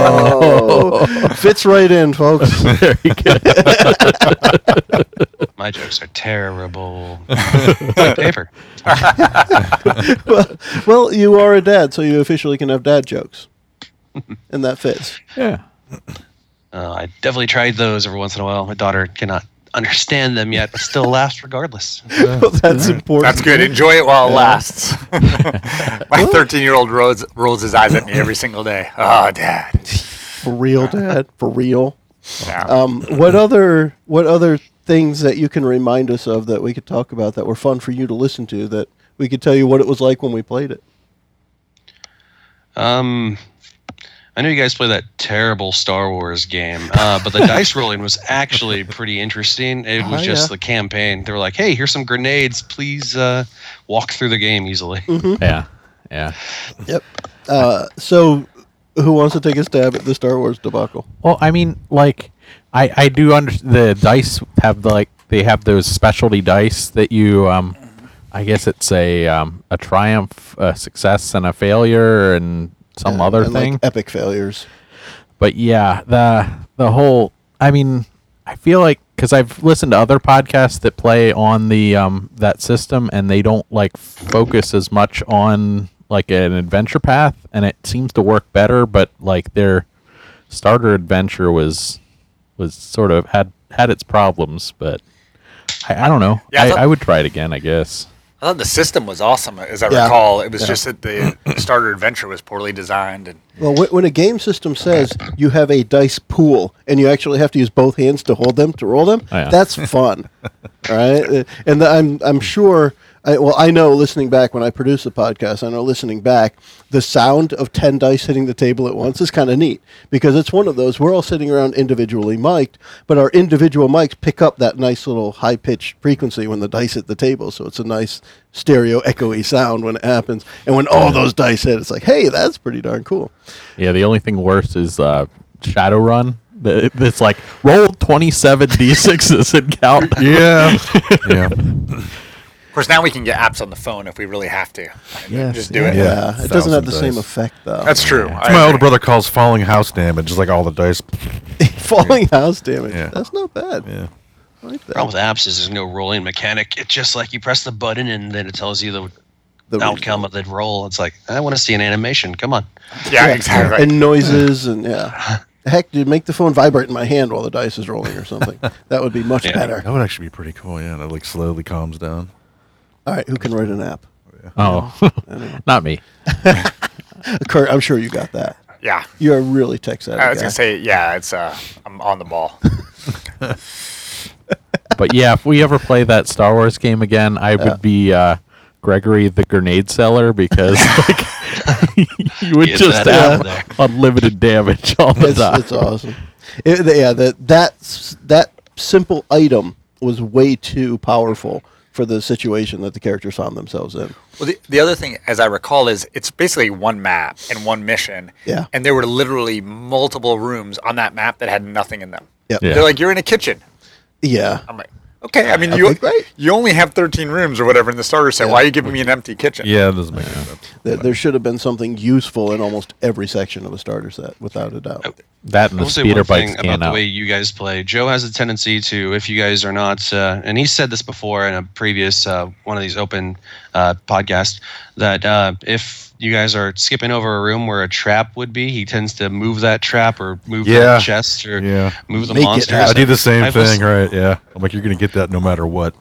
[SPEAKER 2] Oh, fits right in, folks.
[SPEAKER 3] Very good.
[SPEAKER 6] My jokes are terrible. like paper.
[SPEAKER 2] well, well, you are a dad, so you officially can have dad jokes, and that fits.
[SPEAKER 3] yeah.
[SPEAKER 6] Uh, I definitely tried those every once in a while. My daughter cannot understand them yet, but still laughs regardless.
[SPEAKER 2] Well, that's important.
[SPEAKER 4] That's good. Enjoy it while it
[SPEAKER 2] Yeah.
[SPEAKER 4] lasts. My 13 year old rolls, rolls his eyes at me every single day. Oh, dad.
[SPEAKER 2] for real, dad. For real.
[SPEAKER 4] Yeah.
[SPEAKER 2] Um, what other what other things that you can remind us of that we could talk about that were fun for you to listen to that we could tell you what it was like when we played it?
[SPEAKER 6] Um, I know you guys play that terrible Star Wars game, uh, but the dice rolling was actually pretty interesting. It was
[SPEAKER 2] Oh,
[SPEAKER 6] just
[SPEAKER 2] yeah.
[SPEAKER 6] the campaign. They were like, "Hey, here's some grenades. Please uh, walk through the game easily."
[SPEAKER 3] Yeah. Yeah.
[SPEAKER 2] Yep. Uh, so, who wants to take a stab at the Star Wars debacle?
[SPEAKER 3] Well, I mean, like, I I do understand the dice have the, like they have those specialty dice that you um, I guess it's a um a triumph, a success, and a failure, and some
[SPEAKER 2] And-
[SPEAKER 3] other
[SPEAKER 2] and, like,
[SPEAKER 3] thing.
[SPEAKER 2] epic failures.
[SPEAKER 3] but yeah, the the whole. I mean, I feel like because I've listened to other podcasts that play on the um that system, and they don't like focus as much on like an adventure path, and it seems to work better. But like their starter adventure was was sort of had had its problems, but I, I don't know.
[SPEAKER 4] Yeah, I
[SPEAKER 3] I,
[SPEAKER 4] thought-
[SPEAKER 3] I would try it again, I guess.
[SPEAKER 4] I thought the system was awesome, as I
[SPEAKER 2] Yeah.
[SPEAKER 4] recall. It was
[SPEAKER 2] Yeah.
[SPEAKER 4] just that the starter adventure was poorly designed. And
[SPEAKER 2] Well, when a game system says you have a dice pool and you actually have to use both hands to hold them to roll them,
[SPEAKER 3] Oh, yeah.
[SPEAKER 2] that's fun, all right? And the, I'm I'm sure. I, well, I know listening back when I produce a podcast, I know listening back, the sound of ten dice hitting the table at once is kind of neat because it's one of those we're all sitting around individually mic'd, but our individual mics pick up that nice little high pitched frequency when the dice hit the table, so it's a nice stereo echoey sound when it happens. And when all those dice hit, it's like, hey, that's pretty darn cool.
[SPEAKER 3] Yeah, the only thing worse is uh, Shadowrun. The- It's like roll twenty seven d sixes and count.
[SPEAKER 5] yeah. yeah.
[SPEAKER 4] Of course, now we can get apps on the phone if we really have to.
[SPEAKER 3] Yeah,
[SPEAKER 4] Just do
[SPEAKER 3] yeah.
[SPEAKER 4] it.
[SPEAKER 2] Yeah,
[SPEAKER 5] Yeah,
[SPEAKER 2] it doesn't have the
[SPEAKER 5] thousand
[SPEAKER 2] same effect though.
[SPEAKER 4] That's true. I
[SPEAKER 5] My older brother calls falling house damage, just like all the dice.
[SPEAKER 2] falling house damage.
[SPEAKER 5] Yeah.
[SPEAKER 2] That's not bad.
[SPEAKER 5] Yeah.
[SPEAKER 2] I like that.
[SPEAKER 6] problem with apps is there's no rolling mechanic. It's just like you press the button and then it tells you the the outcome of the roll. It's like I want to see an animation. Come on.
[SPEAKER 4] Yeah, exactly.
[SPEAKER 2] And noises and yeah. Heck, dude, make the phone vibrate in my hand while the dice is rolling or something. that would be much
[SPEAKER 6] Yeah.
[SPEAKER 2] better.
[SPEAKER 5] That would actually be pretty cool. Yeah, and it like slowly calms down.
[SPEAKER 2] All right, who can write an app?
[SPEAKER 3] Oh, not me.
[SPEAKER 2] Kurt, I'm sure you got that.
[SPEAKER 4] yeah.
[SPEAKER 2] You're a really tech savvy
[SPEAKER 4] I was
[SPEAKER 2] guy.
[SPEAKER 4] gonna say, yeah, it's uh, I'm on the ball.
[SPEAKER 3] But yeah, if we ever play that Star Wars game again, I would be uh, Gregory the grenade seller because like you would
[SPEAKER 6] Get
[SPEAKER 3] just
[SPEAKER 6] that out
[SPEAKER 3] have
[SPEAKER 6] there.
[SPEAKER 3] unlimited damage all the
[SPEAKER 2] it's,
[SPEAKER 3] time.
[SPEAKER 2] it's awesome. It- yeah, that that s- that simple item was way too powerful for the situation that the characters found themselves in.
[SPEAKER 4] Well, the, the other thing, as I recall, is it's basically one map and one mission.
[SPEAKER 2] Yeah.
[SPEAKER 4] And there were literally multiple rooms on that map that had nothing in them.
[SPEAKER 2] Yep.
[SPEAKER 3] Yeah.
[SPEAKER 4] They're like, you're in a kitchen.
[SPEAKER 2] Yeah.
[SPEAKER 4] I'm like, okay. I mean,
[SPEAKER 2] Okay,
[SPEAKER 4] you
[SPEAKER 2] great.
[SPEAKER 4] you only have 13 rooms or whatever in the starter set.
[SPEAKER 2] Yeah.
[SPEAKER 4] Why are you giving me an empty kitchen?
[SPEAKER 5] Yeah, it doesn't make sense.
[SPEAKER 2] There, there should have been something useful in almost every section of a starter set, without a doubt.
[SPEAKER 3] that and
[SPEAKER 6] I
[SPEAKER 3] the
[SPEAKER 6] will say
[SPEAKER 3] speeder
[SPEAKER 6] one thing
[SPEAKER 3] bikes
[SPEAKER 6] about
[SPEAKER 3] can
[SPEAKER 6] the way you guys play. Joe has a tendency to, if you guys are not, uh, and he said this before in a previous uh, one of these open uh, podcasts, that uh, if you guys are skipping over a room where a trap would be, he tends to move that trap or move
[SPEAKER 5] Yeah.
[SPEAKER 6] the chest or
[SPEAKER 5] Yeah.
[SPEAKER 6] move the
[SPEAKER 2] Make
[SPEAKER 6] monsters.
[SPEAKER 5] I do the same
[SPEAKER 6] I've
[SPEAKER 5] thing,
[SPEAKER 6] listened-
[SPEAKER 5] right? Yeah. I'm like, you're gonna get that no matter what.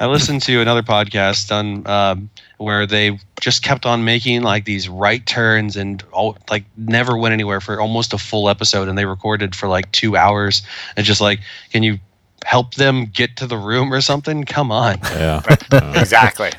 [SPEAKER 6] I listened to another podcast on um, where they just kept on making like these right turns and all, like never went anywhere for almost a full episode, and they recorded for like two hours. And just like, can you help them get to the room or something? Come on.
[SPEAKER 3] yeah.
[SPEAKER 4] Exactly.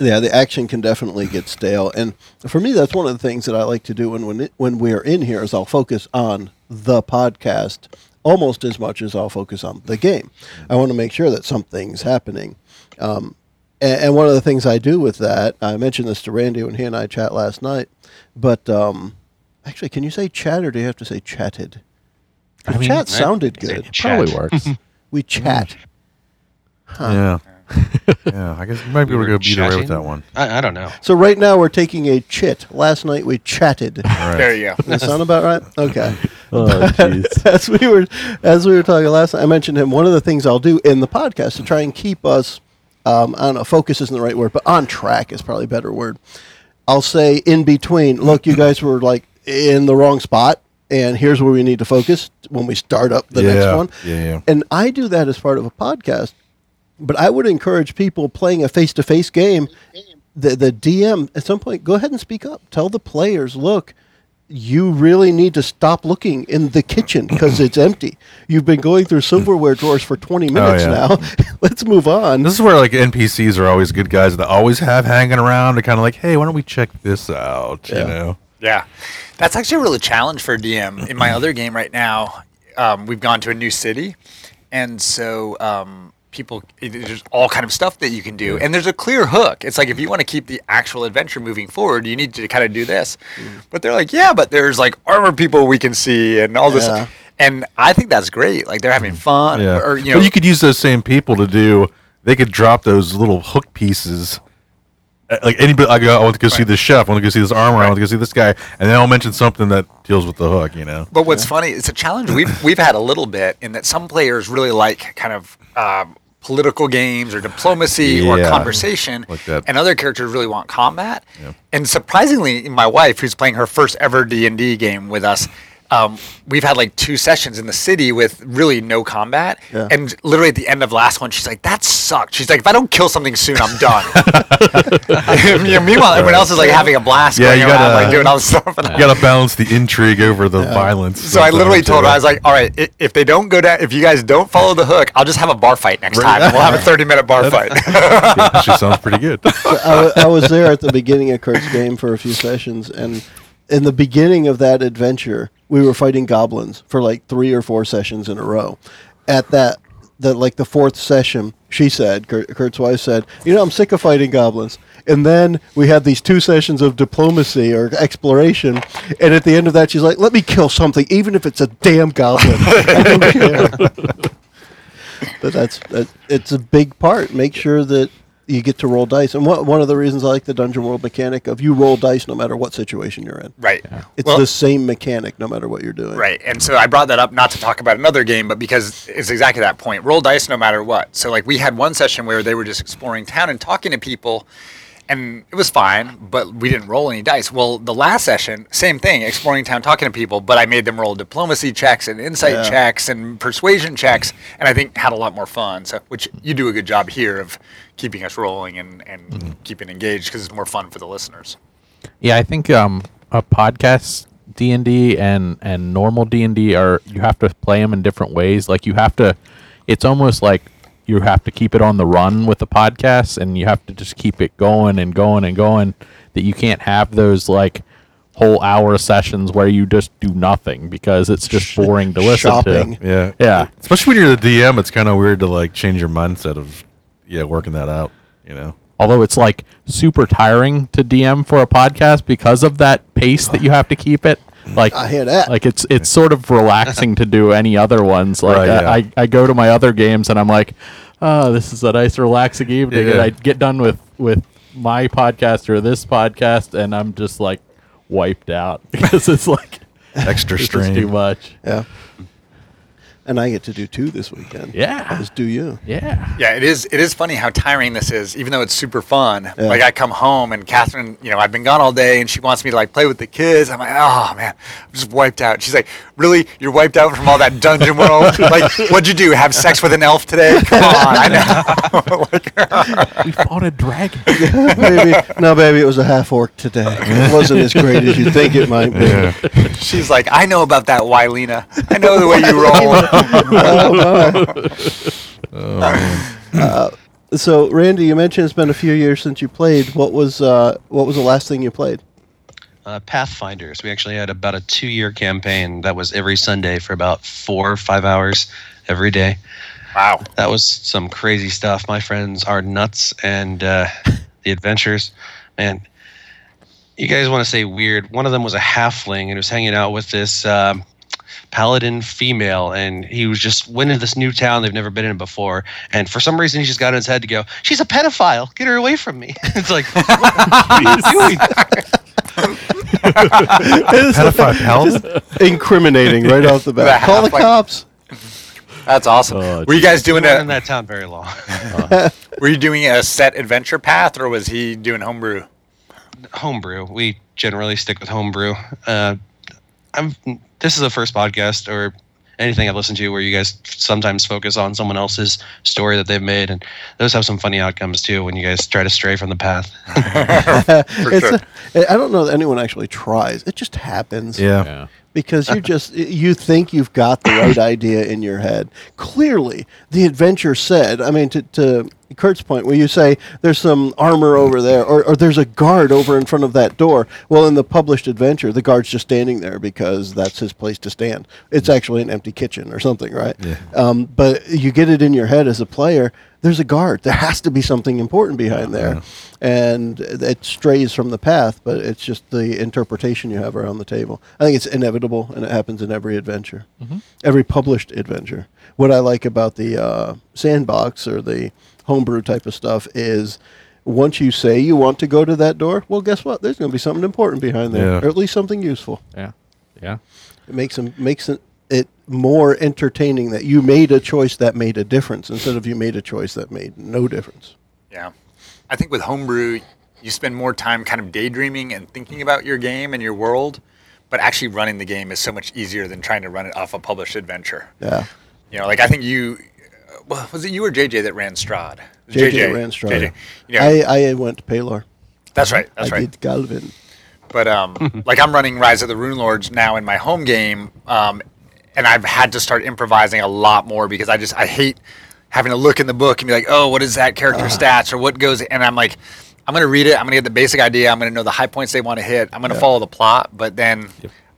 [SPEAKER 2] Yeah, the action can definitely get stale, and for me, that's one of the things that I like to do when when it, when we are in here is I'll focus on the podcast almost as much as I'll focus on the game. I want to make sure that something's happening. Um, and, and one of the things I do with that, I mentioned this to Randy when he and I chat last night, but um, actually, can you say chat or do you have to say chatted?
[SPEAKER 3] I mean,
[SPEAKER 2] chat
[SPEAKER 6] I-
[SPEAKER 2] sounded good.
[SPEAKER 6] chat.
[SPEAKER 3] Probably works.
[SPEAKER 2] We chat.
[SPEAKER 5] Yeah. yeah. I guess you might be able to go beat away with that one.
[SPEAKER 6] I, I don't know.
[SPEAKER 2] So right now we're taking a chit. Last night we chatted.
[SPEAKER 5] All right.
[SPEAKER 4] There you go.
[SPEAKER 2] Does that sound about right? Okay.
[SPEAKER 3] oh,
[SPEAKER 2] as we were as we were talking last night, I mentioned him. One of the things I'll do in the podcast to try and keep us, um, I don't know, focus isn't the right word, but on track is probably a better word. I'll say in between. Look, you guys were like in the wrong spot, and here's where we need to focus when we start up the next one.
[SPEAKER 5] yeah, yeah.
[SPEAKER 2] And I do that as part of a podcast. But I would encourage people playing a face to face game. The the DM at some point go ahead and speak up. Tell the players, look, you really need to stop looking in the kitchen because it's empty. You've been going through silverware drawers for 20 minutes
[SPEAKER 5] yeah.
[SPEAKER 2] now. Let's move on.
[SPEAKER 5] This is where like NPCs are always good guys that always have hanging around to kind of like, hey, why don't we check this out?
[SPEAKER 2] Yeah.
[SPEAKER 5] You know.
[SPEAKER 4] Yeah, that's actually a really challenge for a DM. In my other game right now, um, we've gone to a new city, and so um, people there's all kind of stuff that you can do, and there's a clear hook. It's like if you want to keep the actual adventure moving forward, you need to kind of do this. But they're like, yeah, but there's like armor people we can see and all this, and I think that's great. Like they're having fun,
[SPEAKER 5] Yeah.
[SPEAKER 4] or you know,
[SPEAKER 5] but you could use those same people to do. They could drop those little hook pieces. Like anybody, I, go, I want to go see
[SPEAKER 4] Right.
[SPEAKER 5] this chef. I want to go see this armor. I want to go see this guy, and then I'll mention something that deals with the hook. You know.
[SPEAKER 4] But what's funny, it's a challenge we've we've had a little bit in that some players really like kind of um, political games or diplomacy or conversation,
[SPEAKER 5] Like
[SPEAKER 4] and other characters really want combat. And surprisingly, my wife, who's playing her first ever D and D game with us. Um, we've had like two sessions in the city with really no combat,
[SPEAKER 2] Yeah.
[SPEAKER 4] and literally at the end of last one, she's like, "That sucked." She's like, "If I don't kill something soon, I'm done." Meanwhile, everyone else is like having a blast,
[SPEAKER 5] Yeah,
[SPEAKER 4] going
[SPEAKER 5] you
[SPEAKER 4] around,
[SPEAKER 5] gotta-
[SPEAKER 4] like doing all this stuff. And I'm
[SPEAKER 5] You got to balance the intrigue over the violence.
[SPEAKER 4] so I literally told her. I was like, all right, i- if they don't go down, if you guys don't follow the hook, I'll just have a bar fight next time. We'll have a 30 minute bar fight.
[SPEAKER 5] Yeah, she sounds pretty good.
[SPEAKER 2] I, I was there at the beginning of Kurt's game for a few sessions, and in the beginning of that adventure, we were fighting goblins for like three or four sessions in a row. At that, the like the fourth session, she said, Kurt, Kurt's wife said, "You know, I'm sick of fighting goblins." And then we had these two sessions of diplomacy or exploration, and at the end of that, she's like, "Let me kill something, even if it's a damn goblin." But that's that, it's a big part. Make sure that you get to roll dice, and one one of the reasons I like the Dungeon World mechanic of you roll dice no matter what situation you're in.
[SPEAKER 4] right.
[SPEAKER 2] It's
[SPEAKER 4] Well,
[SPEAKER 2] the same mechanic no matter what you're doing.
[SPEAKER 4] Right. And so I brought that up not to talk about another game, but because it's exactly that point. Roll dice no matter what. So like we had one session where they were just exploring town and talking to people and it was fine, but we didn't roll any dice. Well, the last session, same thing, exploring town, talking to people, but I made them roll diplomacy checks and insight
[SPEAKER 2] Yeah.
[SPEAKER 4] checks and persuasion checks, and I think had a lot more fun. So, which you do a good job here of keeping us rolling and, and keeping engaged because it's more fun for the listeners.
[SPEAKER 3] Yeah, I think um, a podcast D and D and and normal D and D are you have to play them in different ways. Like you have to, it's almost like you have to keep it on the run with the podcast, and you have to just keep it going and going and going. That you can't have those like whole hour sessions where you just do nothing because it's just boring to listen
[SPEAKER 2] Shopping.
[SPEAKER 3] to.
[SPEAKER 5] Yeah.
[SPEAKER 3] Yeah.
[SPEAKER 5] Especially when you're the DM, it's kind of weird to like change your mindset of yeah working that out. You know.
[SPEAKER 3] although it's like super tiring to DM for a podcast because of that pace that you have to keep it. Like
[SPEAKER 2] I hear that.
[SPEAKER 3] Like it's it's sort of relaxing to do any other ones. Like
[SPEAKER 5] Right,
[SPEAKER 3] I,
[SPEAKER 5] yeah.
[SPEAKER 3] I I go to my other games and I'm like, oh, this is a nice relaxing evening, and I get done with with my podcast or this podcast, and I'm just like wiped out because it's like
[SPEAKER 5] Extra
[SPEAKER 3] this
[SPEAKER 5] strain.
[SPEAKER 3] too much.
[SPEAKER 2] Yeah. And I get to do two this weekend.
[SPEAKER 3] Yeah.
[SPEAKER 2] As do you.
[SPEAKER 3] Yeah.
[SPEAKER 4] Yeah, it is. It is funny how tiring this is, even though it's super fun.
[SPEAKER 2] Yeah.
[SPEAKER 4] Like I come home and Catherine, you know, I've been gone all day, and she wants me to like play with the kids. I'm like, oh man, I'm just wiped out. She's like, really? You're wiped out from all that dungeon world? like, what'd you do? Have sex with an elf today? Come on, I know. like,
[SPEAKER 3] We fought a dragon.
[SPEAKER 2] baby. No, baby, it was a half orc today. It wasn't as great as you think it might be.
[SPEAKER 5] Yeah.
[SPEAKER 4] She's like, I know about that, Wylena. I know the way you roll.
[SPEAKER 5] Oh, man.
[SPEAKER 2] So, Randy, you mentioned it's been a few years since you played. What was uh, what was the last thing you played?
[SPEAKER 6] Uh, Pathfinders. We actually had about a two-year campaign that was every Sunday for about four or five hours every day.
[SPEAKER 4] wow.
[SPEAKER 6] That was some crazy stuff. My friends are nuts, and uh, the adventures, man. You guys want to say weird? One of them was a halfling and was hanging out with this um, paladin female, and he was just went into this new town they've never been in before. And for some reason, he just got in his head to go, "She's a pedophile. Get her away from me." it's like, what are you doing?
[SPEAKER 5] Pedophile paladin?
[SPEAKER 2] Incriminating right off the bat.
[SPEAKER 4] The
[SPEAKER 2] Call the cops.
[SPEAKER 4] That's awesome.
[SPEAKER 3] Oh,
[SPEAKER 4] were you guys doing
[SPEAKER 6] We weren't in that town very long.
[SPEAKER 4] Were you doing a set adventure path, or was he doing homebrew?
[SPEAKER 6] Homebrew. We generally stick with homebrew. Uh, I'm. This is the first podcast or anything I've listened to where you guys sometimes focus on someone else's story that they've made, and those have some funny outcomes too when you guys try to stray from the path.
[SPEAKER 2] It's
[SPEAKER 4] sure.
[SPEAKER 2] a- I don't know that anyone actually tries. It just happens.
[SPEAKER 5] Yeah.
[SPEAKER 3] Yeah.
[SPEAKER 2] Because you just you think you've got the right idea in your head. Clearly, the adventure said. I mean, to, to Kurt's point, where you say there's some armor over there, or, or there's a guard over in front of that door. Well, in the published adventure, the guard's just standing there because that's his place to stand. It's actually an empty kitchen or something, right?
[SPEAKER 5] Yeah.
[SPEAKER 2] Um, but you get it in your head as a player. There's a guard. There has to be something important behind there, and it strays from the path. But it's just the interpretation you have around the table. I think it's inevitable, and it happens in every adventure, every published adventure. What I like about the uh, sandbox or the homebrew type of stuff is. Once you say you want to go to that door, well, guess what? There's going to be something important behind there,
[SPEAKER 5] Yeah.
[SPEAKER 2] or at least something useful.
[SPEAKER 3] Yeah. Yeah.
[SPEAKER 2] It makes them makes it, it more entertaining that you made a choice that made a difference instead of you made a choice that made no difference.
[SPEAKER 4] Yeah. I think with homebrew, you spend more time kind of daydreaming and thinking about your game and your world, but actually running the game is so much easier than trying to run it off a published adventure.
[SPEAKER 2] Yeah.
[SPEAKER 4] You know, like I think you, uh, well, was it you or JJ that ran Strahd?
[SPEAKER 2] JJ, ran Strahd.
[SPEAKER 4] JJ. You know,
[SPEAKER 2] I, I went to Paylor.
[SPEAKER 4] that's right. That's
[SPEAKER 2] I
[SPEAKER 4] right.
[SPEAKER 2] did Galvin.
[SPEAKER 4] But um, like I'm running Rise of the Runelords now in my home game, um, and I've had to start improvising a lot more because I just I hate having to look in the book and be like, oh, what is that character stats or what goes, and I'm like, I'm gonna read it, I'm gonna get the basic idea, I'm gonna know the high points they want to hit, I'm gonna follow the plot, but then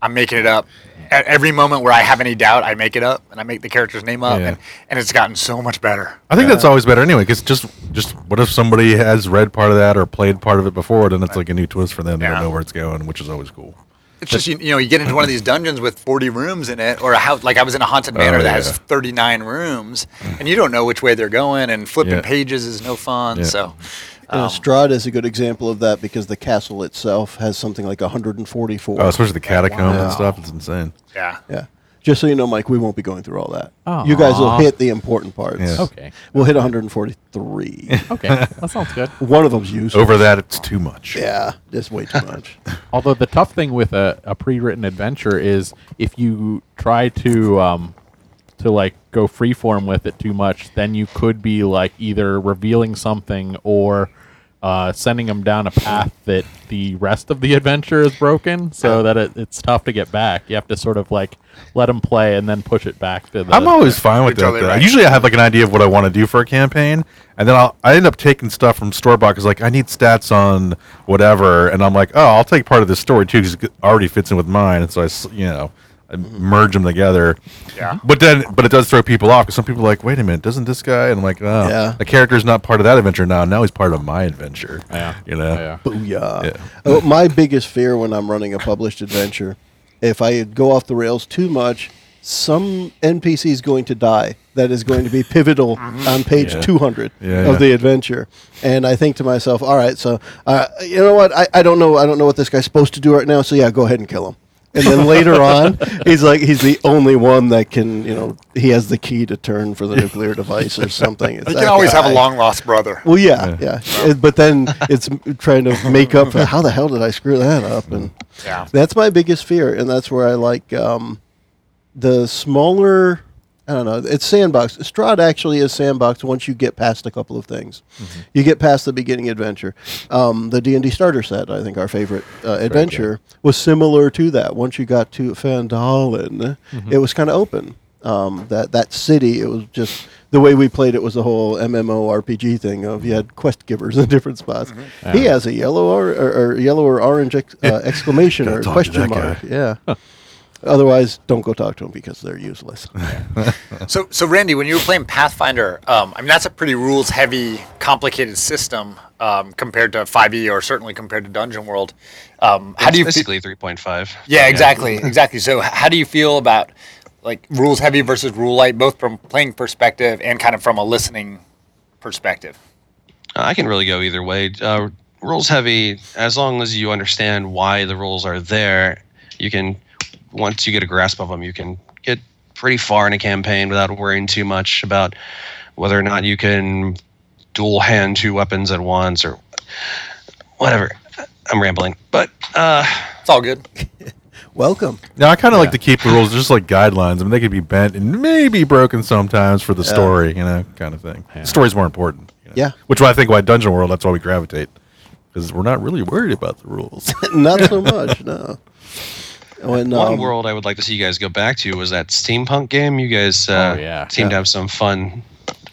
[SPEAKER 4] I'm making it up. At every moment where I have any doubt, I make it up and I make the character's name up,
[SPEAKER 5] Yeah.
[SPEAKER 4] and, and it's gotten so much better.
[SPEAKER 5] I think that's always better anyway, because just just what if somebody has read part of that or played part of it before, then it's like a new twist for them. They don't know where it's going, which is always cool.
[SPEAKER 4] It's just you, you know you get into one of these dungeons with 40 rooms in it, or a house like I was in a haunted oh, manor
[SPEAKER 5] Oh,
[SPEAKER 4] that has 39 rooms, and you don't know which way they're going, and flipping
[SPEAKER 5] Yeah.
[SPEAKER 4] pages is no fun.
[SPEAKER 5] Yeah.
[SPEAKER 4] So
[SPEAKER 2] And Strahd is a good example of that because the castle itself has something like 144.
[SPEAKER 5] Oh, especially the catacomb
[SPEAKER 2] wow.
[SPEAKER 5] and stuff. It's insane.
[SPEAKER 4] yeah,
[SPEAKER 2] yeah. Just so you know, Mike, we won't be going through all that. You guys will hit the important parts.
[SPEAKER 5] Yeah.
[SPEAKER 3] Okay.
[SPEAKER 2] We'll hit 143.
[SPEAKER 3] Okay. that sounds good.
[SPEAKER 2] One of them's useless.
[SPEAKER 5] Over that, it's too much.
[SPEAKER 2] Yeah, just way too much.
[SPEAKER 3] Although the tough thing with a, a pre-written adventure is if you try to um, to like go freeform with it too much, then you could be like either revealing something or uh, sending them down a path that the rest of the adventure is broken, so that it, it's tough to get back. You have to sort of like let them play and then push it back to the.
[SPEAKER 5] I'm always fine with
[SPEAKER 4] You're
[SPEAKER 5] that.
[SPEAKER 4] totally
[SPEAKER 5] though.
[SPEAKER 4] right.
[SPEAKER 5] Usually, I have like an idea of what I want to do for a campaign, and then I'll I end up taking stuff from store bought because like I need stats on whatever, and I'm like, oh, I'll take part of this story too because it already fits in with mine, and so I s- you know I merge them together.
[SPEAKER 4] Yeah.
[SPEAKER 5] But then, but it does throw people off because some people are like, wait a minute, doesn't this guy? And I'm like, oh,
[SPEAKER 2] Yeah.
[SPEAKER 5] the character's not part of that adventure now. Now he's part of my adventure.
[SPEAKER 3] Yeah.
[SPEAKER 5] You know.
[SPEAKER 3] Yeah.
[SPEAKER 2] Booyah.
[SPEAKER 5] Yeah.
[SPEAKER 2] Oh, my biggest fear when I'm running a published adventure, if I go off the rails too much, some NPC is going to die. That is going to be pivotal on page
[SPEAKER 5] Yeah.
[SPEAKER 2] 200
[SPEAKER 5] Yeah,
[SPEAKER 2] of
[SPEAKER 5] yeah.
[SPEAKER 2] the adventure. And I think to myself, all right, so uh, you know what? I, I don't know. I don't know what this guy's supposed to do right now. So yeah, go ahead and kill him. And then later on, he's like, he's the only one that can, you know, he has the key to turn for the nuclear device or something. It's
[SPEAKER 4] You can always have a long lost brother.
[SPEAKER 2] Well, yeah, yeah, Uh, but then it's trying to make up for how the hell did I screw that up, and
[SPEAKER 4] Yeah.
[SPEAKER 2] that's my biggest fear, and that's where I like um, the smaller. I don't know. It's sandbox. Strahd actually is sandbox once you get past a couple of things. You get past the beginning adventure. Um, the D and D starter set, I think, our favorite uh, adventure, was similar to that. Once you got to Phandalin, it was kind of open. Um, that that city, it was just the way we played it was the whole MMO RPG thing of you had quest givers in different spots. He has a yellow or, or, or yellow or orange ex, uh, exclamation or question mark.
[SPEAKER 5] guy.
[SPEAKER 2] Yeah. Otherwise, don't go talk to them because they're useless.
[SPEAKER 4] So, so Randy, when you were playing Pathfinder, um, I mean that's a pretty rules-heavy, complicated system um, compared to 5e or certainly compared to Dungeon World. Um, how
[SPEAKER 6] It's
[SPEAKER 4] do you? fe-
[SPEAKER 6] basically 3.5.
[SPEAKER 4] yeah, exactly, exactly. So, how do you feel about like rules-heavy versus rule-light, both from playing perspective and kind of from a listening perspective?
[SPEAKER 6] Uh, I can really go either way. Uh, rules heavy, as long as you understand why the rules are there, you can, once you get a grasp of them, you can get pretty far in a campaign without worrying too much about whether or not you can dual hand two weapons at once or whatever. I'm rambling, but uh,
[SPEAKER 4] It's all good.
[SPEAKER 2] Welcome.
[SPEAKER 5] Now I kind of like to keep the rules just like guidelines. I mean, they could be bent and maybe broken sometimes for the story, you know, kind of thing. Story's more important. you know.
[SPEAKER 2] Yeah.
[SPEAKER 5] Which I think why Dungeon World. That's why we gravitate because we're not really worried about the rules.
[SPEAKER 2] Not so much, no. When,
[SPEAKER 6] one
[SPEAKER 2] um,
[SPEAKER 6] world I would like to see you guys go back to was that steampunk game. You guys uh,
[SPEAKER 3] Oh, yeah.
[SPEAKER 6] seem to have some fun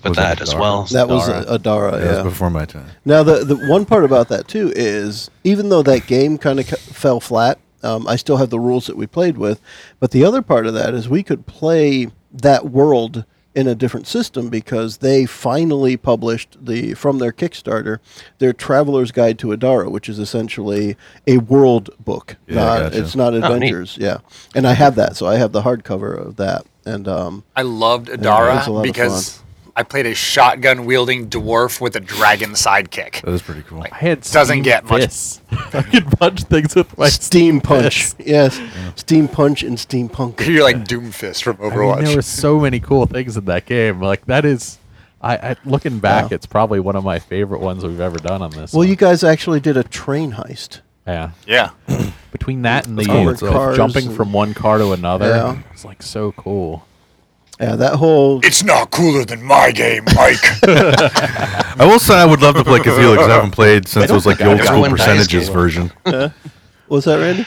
[SPEAKER 6] with
[SPEAKER 5] that
[SPEAKER 6] that as well.
[SPEAKER 2] That was
[SPEAKER 3] Adara.
[SPEAKER 2] a Adara,
[SPEAKER 5] That
[SPEAKER 2] yeah.
[SPEAKER 5] was before my time.
[SPEAKER 2] Now, the, the one part about that, too, is even though that game kind of fell flat, um, I still have the rules that we played with. But the other part of that is we could play that world in a different system because they finally published the from their Kickstarter their Traveler's Guide to Adara, which is essentially a world book.
[SPEAKER 5] Yeah,
[SPEAKER 2] not,
[SPEAKER 5] gotcha.
[SPEAKER 2] It's not
[SPEAKER 6] neat.
[SPEAKER 2] adventures, yeah. And I have that, so I have the hardcover of that. And um,
[SPEAKER 4] I loved
[SPEAKER 2] it was a lot
[SPEAKER 4] Adara
[SPEAKER 2] of
[SPEAKER 4] because I played a shotgun wielding dwarf with a dragon sidekick.
[SPEAKER 5] That is pretty cool.
[SPEAKER 3] I had
[SPEAKER 4] Doesn't
[SPEAKER 3] steam
[SPEAKER 4] get much-
[SPEAKER 3] fists. I could punch things with my
[SPEAKER 2] Steam Punch,
[SPEAKER 3] fists.
[SPEAKER 2] yes, Steam Punch and Steampunk.
[SPEAKER 4] You're like Doomfist from
[SPEAKER 3] I mean,
[SPEAKER 4] Overwatch.
[SPEAKER 3] there were so many cool things in that game. Like that is, I, I looking back,
[SPEAKER 2] Yeah.
[SPEAKER 3] it's probably one of my favorite ones we've ever done on this.
[SPEAKER 2] Well,
[SPEAKER 3] one.
[SPEAKER 2] you guys actually did a train heist.
[SPEAKER 3] yeah.
[SPEAKER 4] yeah.
[SPEAKER 3] Between that and the,
[SPEAKER 5] cool
[SPEAKER 3] the jumping from one car to another,
[SPEAKER 2] Yeah.
[SPEAKER 3] it's like so cool.
[SPEAKER 2] Yeah, that whole
[SPEAKER 4] It's not cooler than my game, Mike.
[SPEAKER 5] I will say I would love to play Cthulhu because I haven't played since it was like the old school
[SPEAKER 6] everyone dies
[SPEAKER 5] percentages
[SPEAKER 6] game.
[SPEAKER 5] version.
[SPEAKER 2] was that Randy?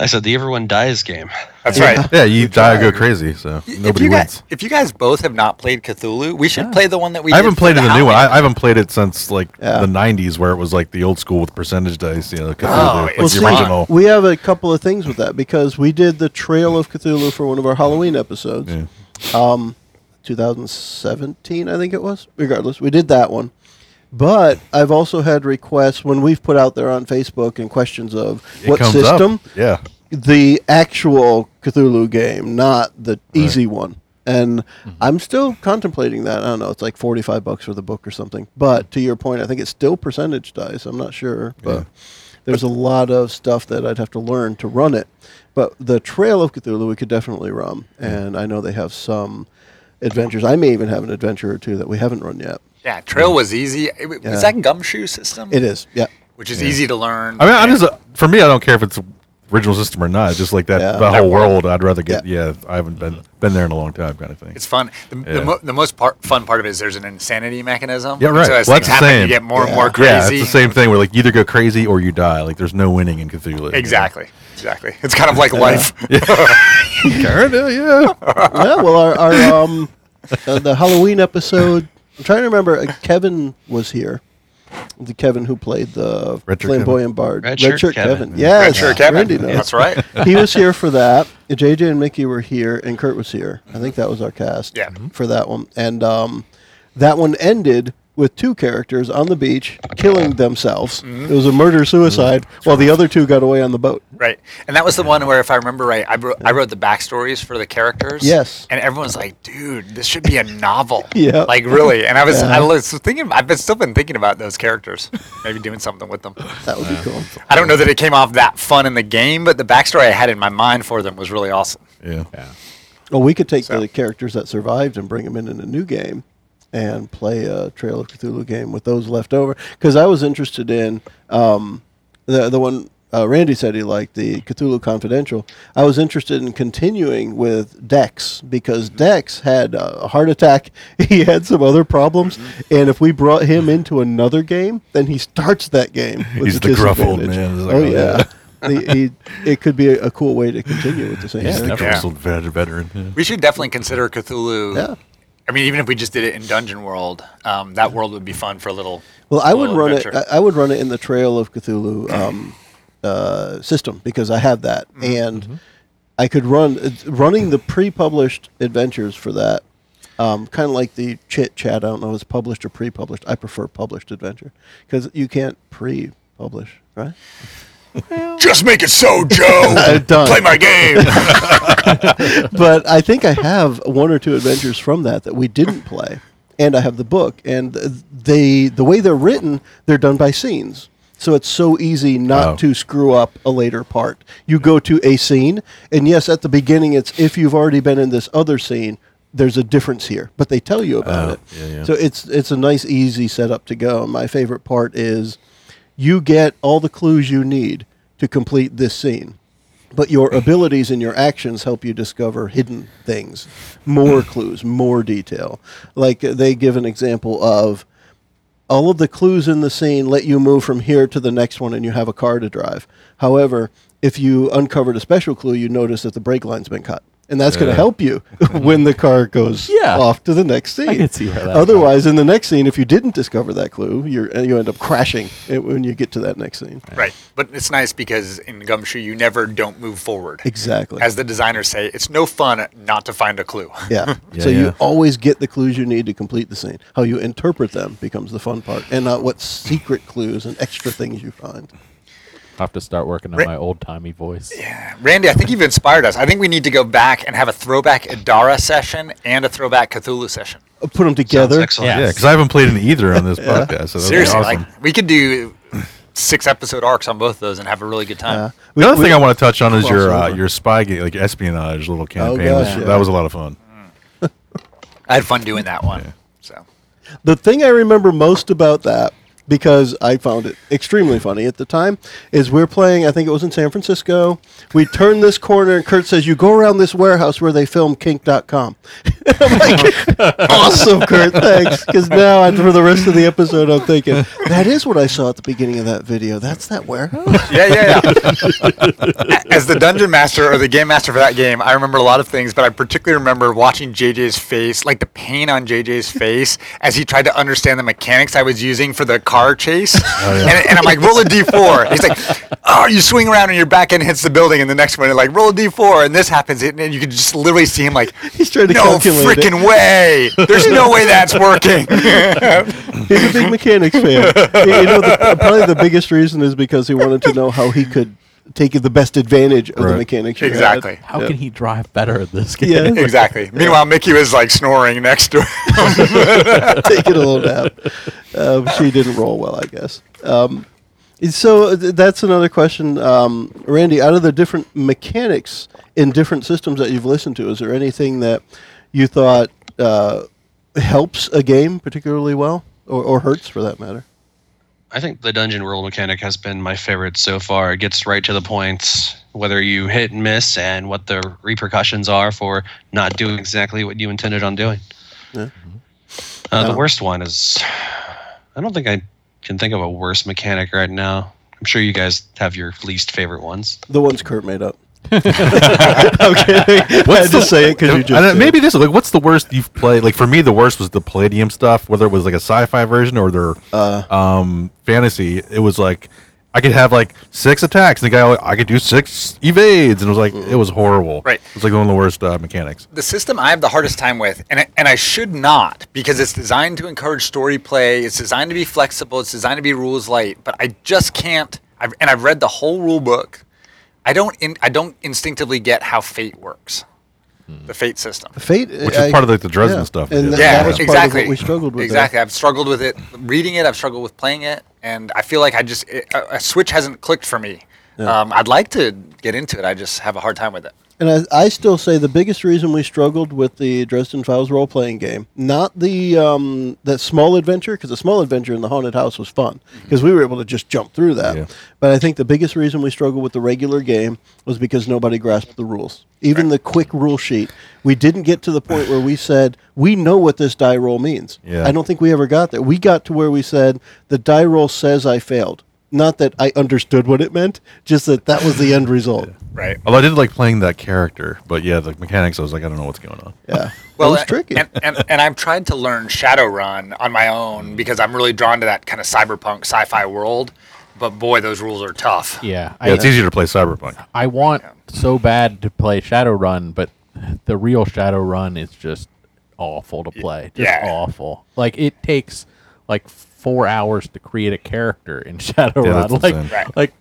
[SPEAKER 6] I said the Everyone Dies game.
[SPEAKER 4] That's right.
[SPEAKER 5] Yeah, you die or go crazy, so
[SPEAKER 4] if
[SPEAKER 5] nobody
[SPEAKER 4] you
[SPEAKER 5] wins.
[SPEAKER 4] guys, if you guys both have not played Cthulhu, we should play the one that we.
[SPEAKER 5] I haven't
[SPEAKER 4] for
[SPEAKER 5] played
[SPEAKER 4] the
[SPEAKER 5] the new one. I, I haven't played it since like
[SPEAKER 2] Yeah.
[SPEAKER 5] the '90s, where it was like the old school with percentage dice. You know, Cthulhu,
[SPEAKER 4] Oh,
[SPEAKER 5] like
[SPEAKER 4] it's
[SPEAKER 5] the
[SPEAKER 4] fun.
[SPEAKER 5] original.
[SPEAKER 2] We have a couple of things with that because we did the Trail of Cthulhu for one of our Halloween episodes.
[SPEAKER 5] Yeah.
[SPEAKER 2] Um, 2017, I think it was. Regardless, we did that one. But I've also had requests when we've put out there on Facebook and questions of
[SPEAKER 5] It
[SPEAKER 2] what
[SPEAKER 5] comes
[SPEAKER 2] system
[SPEAKER 5] Up. Yeah,
[SPEAKER 2] the actual Cthulhu game, not the easy one. And I'm still contemplating that. I don't know. It's like 45 bucks for the book or something. But to your point, I think it's still percentage dice. I'm not sure, but There's a lot of stuff that I'd have to learn to run it. But the Trail of Cthulhu we could definitely run, and I know they have some adventures. I may even have an adventure or two that we haven't run yet.
[SPEAKER 4] Yeah, Trail was easy. It, was
[SPEAKER 2] Yeah.
[SPEAKER 4] that gumshoe system?
[SPEAKER 2] It is, yeah.
[SPEAKER 4] which is easy to learn.
[SPEAKER 5] I mean, I just for me, I don't care if it's original system or not. It's just like that
[SPEAKER 2] Yeah.
[SPEAKER 5] the
[SPEAKER 2] That
[SPEAKER 5] whole
[SPEAKER 4] world.
[SPEAKER 5] world. I'd rather get. Yeah. I haven't been been there in a long time, kind of thing.
[SPEAKER 4] It's fun. The,
[SPEAKER 5] Yeah.
[SPEAKER 4] the, mo- the most part, fun part of it is there's an insanity mechanism.
[SPEAKER 5] Yeah, right.
[SPEAKER 4] So as
[SPEAKER 5] Well,
[SPEAKER 4] things
[SPEAKER 5] that's the
[SPEAKER 4] happen, you
[SPEAKER 5] same.
[SPEAKER 4] get more and
[SPEAKER 2] Yeah.
[SPEAKER 4] more
[SPEAKER 5] yeah,
[SPEAKER 4] crazy.
[SPEAKER 5] it's the same thing where like you either go crazy or you die. Like there's no winning in Cthulhu. you know?
[SPEAKER 4] Exactly. Exactly. It's kind of like life.
[SPEAKER 5] Kind of, yeah.
[SPEAKER 2] yeah, well, our, our um, uh, the Halloween episode. I'm trying to remember. Uh, Kevin was here. The Kevin who played the
[SPEAKER 5] Red Shirt
[SPEAKER 2] flamboyant bard.
[SPEAKER 6] Red Shirt Kevin.
[SPEAKER 2] Yes,
[SPEAKER 4] Red Shirt Kevin.
[SPEAKER 2] Randy knows.
[SPEAKER 4] That's right.
[SPEAKER 2] he was here for that. JJ and Mickey were here, and Kurt was here. I think that was our cast.
[SPEAKER 4] Yeah.
[SPEAKER 2] For that one, and um, that one ended with two characters on the beach killing themselves.
[SPEAKER 4] Mm-hmm.
[SPEAKER 2] It was a murder suicide, while the other two got away on the boat.
[SPEAKER 4] Right. And that was the one where, if I remember right, I wrote, I wrote the backstories for the characters.
[SPEAKER 2] Yes.
[SPEAKER 4] And everyone's like, dude, this should be a novel.
[SPEAKER 2] Yeah.
[SPEAKER 4] Like, really. And I was,
[SPEAKER 2] Yeah.
[SPEAKER 4] I was thinking, I've been, still been thinking about those characters. Maybe doing something with them.
[SPEAKER 2] That would be cool.
[SPEAKER 4] I don't know that it came off that fun in the game, but the backstory I had in my mind for them was really awesome.
[SPEAKER 5] Yeah.
[SPEAKER 3] Yeah.
[SPEAKER 2] Well, we could take
[SPEAKER 4] So-
[SPEAKER 2] the characters that survived and bring them in in a new game and play a Trail of Cthulhu game with those left over. Because I was interested in um, the the one uh, Randy said he liked the Cthulhu Confidential. I was interested in continuing with Dex because Dex had a heart attack. He had some other problems, and if we brought him into another game, then he starts that game. With
[SPEAKER 5] He's the gruff old man. Like,
[SPEAKER 2] oh
[SPEAKER 5] oh,
[SPEAKER 2] yeah.
[SPEAKER 5] yeah.
[SPEAKER 2] The- he, it could be a, a cool way to continue with the same.
[SPEAKER 5] He's the
[SPEAKER 2] character.
[SPEAKER 4] Yeah.
[SPEAKER 5] grizzled veteran. Yeah.
[SPEAKER 4] We should definitely consider Cthulhu.
[SPEAKER 2] Yeah.
[SPEAKER 4] I mean, even if we just did it in Dungeon World, um, that world would be fun for a little.
[SPEAKER 2] Well, I would run
[SPEAKER 4] adventure.
[SPEAKER 2] it. I would run it in the Trail of Cthulhu um, uh, system because I have that,
[SPEAKER 4] Mm-hmm.
[SPEAKER 2] and I could run running the pre-published adventures for that. Um, kind of like the chit chat. I don't know if it's published or pre-published. I prefer published adventure because you can't pre-publish, right?
[SPEAKER 4] Just make it so, Joe.
[SPEAKER 2] Uh, done.
[SPEAKER 4] Play my game.
[SPEAKER 2] but I think I have one or two adventures from that that we didn't play, and I have the book. And they, the way they're written, they're done by scenes, so it's so easy not
[SPEAKER 5] Oh.
[SPEAKER 2] to screw up a later part. You go to a scene, and yes, at the beginning, it's if you've already been in this other scene. There's a difference here, but they tell you about
[SPEAKER 5] Oh,
[SPEAKER 2] it.
[SPEAKER 5] yeah, yeah.
[SPEAKER 2] So it's it's a nice, easy setup to go. My favorite part is you get all the clues you need to complete this scene but your abilities and your actions help you discover hidden things, more clues, more detail. Like uh, they give an example of all of the clues in the scene let you move from here to the next one and you have a car to drive. However, if you uncovered a special clue, you notice that the brake line's been cut. And that's going to help you when the car goes
[SPEAKER 3] Yeah.
[SPEAKER 2] off to the next scene.
[SPEAKER 3] I can see where that
[SPEAKER 2] Otherwise, in the next scene, if you didn't discover that clue, you're, uh, you end up crashing it when you get to that next scene.
[SPEAKER 4] right. But it's nice because in Gumshoe, you never don't move forward.
[SPEAKER 2] Exactly.
[SPEAKER 4] As the designers say, it's no fun not to find a clue.
[SPEAKER 2] Yeah.
[SPEAKER 5] Yeah,
[SPEAKER 2] so you
[SPEAKER 5] yeah.
[SPEAKER 2] always get the clues you need to complete the scene. How you interpret them becomes the fun part, and not what secret clues and extra things you find.
[SPEAKER 3] I'll have to start working on
[SPEAKER 4] Ra-
[SPEAKER 3] my old timey voice.
[SPEAKER 4] Yeah, Randy, I think you've inspired us. I think we need to go back and have a throwback Adara session and a throwback Cthulhu session.
[SPEAKER 2] Uh, Put them together.
[SPEAKER 6] Sounds.
[SPEAKER 3] Yeah.
[SPEAKER 5] Yeah, because I haven't played in either on this podcast. So that'd be
[SPEAKER 4] Seriously,
[SPEAKER 5] awesome.
[SPEAKER 4] like we could do six episode arcs on both of those and have a really good time.
[SPEAKER 2] Uh,
[SPEAKER 5] the other thing I want to touch on is your uh, your spy game, like espionage little campaign.
[SPEAKER 2] gosh, yeah.
[SPEAKER 5] That was a lot of fun.
[SPEAKER 4] I had fun doing that one. So
[SPEAKER 2] the thing I remember most about that, because I found it extremely funny at the time, is we're playing. I think it was in San Francisco. We turn this corner, and Kurt says, "You go around this warehouse where they film Kink.com." I'm like, "Awesome, Kurt, thanks." Because now, and for the rest of the episode, I'm thinking that is what I saw at the beginning of that video. That's that warehouse.
[SPEAKER 4] yeah, yeah, yeah. As the dungeon master or the game master for that game, I remember a lot of things, but I particularly remember watching JJ's face, like the pain on JJ's face as he tried to understand the mechanics I was using for the car chase. Oh, and, and I'm like, roll a d4. He's like, oh, you swing around and your back end hits the building, and the next one, like, roll a d4, and this happens, and and you can just literally see him like,
[SPEAKER 2] He's trying to
[SPEAKER 4] no
[SPEAKER 2] calculate it."
[SPEAKER 4] freaking way. There's no way that's working.
[SPEAKER 2] He's a big mechanics fan. you know, the, probably the biggest reason is because he wanted to know how he could take the best advantage of the mechanics. you had.
[SPEAKER 4] Exactly.
[SPEAKER 3] How
[SPEAKER 2] Yeah.
[SPEAKER 3] can he drive better at this game?
[SPEAKER 2] Yeah.
[SPEAKER 4] exactly. Meanwhile, Mickey was like snoring next to him.
[SPEAKER 2] taking a little nap. Um, she didn't roll well, I guess. Um, So uh, th- that's another question, um, Randy. Out of the different mechanics in different systems that you've listened to, is there anything that you thought uh, helps a game particularly well, or, or hurts for that matter?
[SPEAKER 6] I think the dungeon world mechanic has been my favorite so far. It gets right to the point, whether you hit and miss, and what the repercussions are for not doing exactly what you intended on doing.
[SPEAKER 2] Yeah.
[SPEAKER 6] Uh, the worst one is, I don't think I can think of a worse mechanic right now. I'm sure you guys have your least favorite ones.
[SPEAKER 2] The ones Kurt made up. I'm kidding. I had to say it because you
[SPEAKER 5] I
[SPEAKER 2] just
[SPEAKER 5] don't- maybe this like what's the worst you've played? Like for me, the worst was the Palladium stuff. Whether it was like a sci-fi version or their
[SPEAKER 2] Uh.
[SPEAKER 5] um, fantasy, it was like I could have like six attacks. And the guy I could do six evades, and it was like it was horrible.
[SPEAKER 4] Right.
[SPEAKER 5] It was like one of the worst uh, mechanics.
[SPEAKER 4] the system I have the hardest time with, and I, and I should not because it's designed to encourage story play. It's designed to be flexible. It's designed to be rules light. But I just can't. I've, and I've read the whole rule book. I don't. In, I don't instinctively get how fate works. The fate system.
[SPEAKER 2] the Fate,
[SPEAKER 5] Which is part of, like, the Dresden stuff,
[SPEAKER 2] and
[SPEAKER 5] yeah.
[SPEAKER 4] Yeah,
[SPEAKER 2] that was part
[SPEAKER 4] exactly.
[SPEAKER 2] of what we struggled with. there.
[SPEAKER 4] Exactly. I've struggled with it reading it. I've struggled with playing it, and I feel like I just it, a, a switch hasn't clicked for me. Um, I'd like to get into it. I just have a hard time with it.
[SPEAKER 2] And I, I still say the biggest reason we struggled with the Dresden Files role playing game, not the um, that small adventure, because the small adventure in the haunted house was fun, because we were able to just jump through that.
[SPEAKER 5] Yeah.
[SPEAKER 2] But I think the biggest reason we struggled with the regular game was because nobody grasped the rules. Even the quick rule sheet, we didn't get to the point where we said we know what this die roll means.
[SPEAKER 5] Yeah.
[SPEAKER 2] I don't think we ever got there. We got to where we said the die roll says I failed. Not that I understood what it meant, just that that was the end result.
[SPEAKER 4] Right.
[SPEAKER 5] Although I did like playing that character, but yeah, the mechanics I was like I don't know what's going on.
[SPEAKER 2] Yeah.
[SPEAKER 4] Well, it's
[SPEAKER 2] tricky.
[SPEAKER 4] And, and, and I've tried to learn Shadowrun on my own because I'm really drawn to that kind of cyberpunk sci-fi world. But boy, those rules are tough.
[SPEAKER 3] Yeah,
[SPEAKER 5] Yeah, it's easier to play Cyberpunk.
[SPEAKER 3] I want so bad to play Shadowrun, but the real Shadowrun is just awful to play. Just
[SPEAKER 4] yeah.
[SPEAKER 3] awful. Like it takes like four hours to create a character in Shadowrun.
[SPEAKER 5] that's
[SPEAKER 3] like,
[SPEAKER 5] insane.
[SPEAKER 3] Like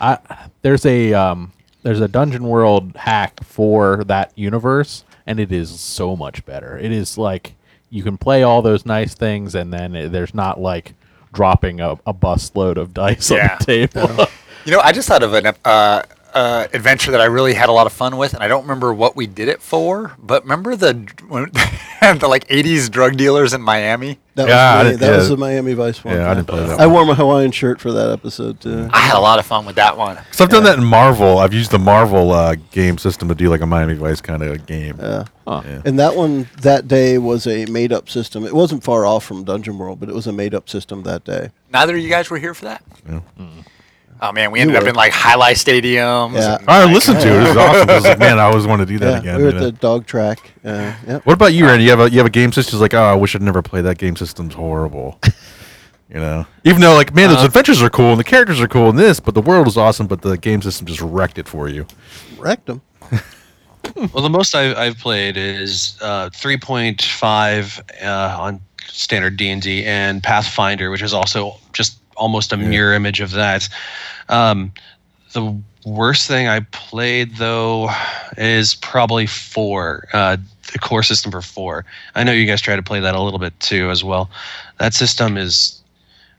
[SPEAKER 3] I there's a um there's a Dungeon World hack for that universe, and it is so much better. It is like you can play all those nice things, and then it, there's not like dropping a, a busload of dice
[SPEAKER 4] Yeah.
[SPEAKER 3] on the table.
[SPEAKER 4] You know, I just thought of an uh, uh, adventure that I really had a lot of fun with, and I don't remember what we did it for. But remember the when, the like '80s drug dealers in Miami?
[SPEAKER 2] That
[SPEAKER 5] Yeah,
[SPEAKER 2] was me.
[SPEAKER 5] didn't-
[SPEAKER 2] that
[SPEAKER 5] yeah.
[SPEAKER 2] was the Miami Vice one.
[SPEAKER 5] Yeah, I didn't play that
[SPEAKER 2] I
[SPEAKER 5] one.
[SPEAKER 2] wore my Hawaiian shirt for that episode too.
[SPEAKER 4] I had a lot of fun with that one.
[SPEAKER 5] So I've done that in Marvel. I've used the Marvel uh, game system to do like a Miami Vice kind of game.
[SPEAKER 2] Yeah.
[SPEAKER 3] Huh.
[SPEAKER 5] Yeah.
[SPEAKER 2] And that one that day was a made up system. It wasn't far off from Dungeon World, but it was a made up system that day.
[SPEAKER 4] Neither of you guys were here for that.
[SPEAKER 5] Yeah.
[SPEAKER 4] Oh man, we ended up in like highlight stadiums.
[SPEAKER 2] Yeah.
[SPEAKER 5] I listened to it. It was awesome. I was like, man, I always want to do that
[SPEAKER 2] yeah,
[SPEAKER 5] again.
[SPEAKER 2] we were at
[SPEAKER 5] know?
[SPEAKER 2] the dog track. Uh, yeah.
[SPEAKER 5] What about you, Randy? You have a you have a game system. It's like, oh, I wish I'd never played that game. System's horrible. you know, even though like, man, those
[SPEAKER 2] Uh,
[SPEAKER 5] adventures are cool and the characters are cool and this, but the world is awesome. But the game system just wrecked it for you.
[SPEAKER 2] Wrecked them.
[SPEAKER 6] Well, the most I've, I've played is uh, 3.5 uh, on standard D and D, and Pathfinder, which is also just almost a mirror image of that. Um, the worst thing I played though is probably four. Uh, the core system for four. I know you guys try to play that a little bit too as well. That system is.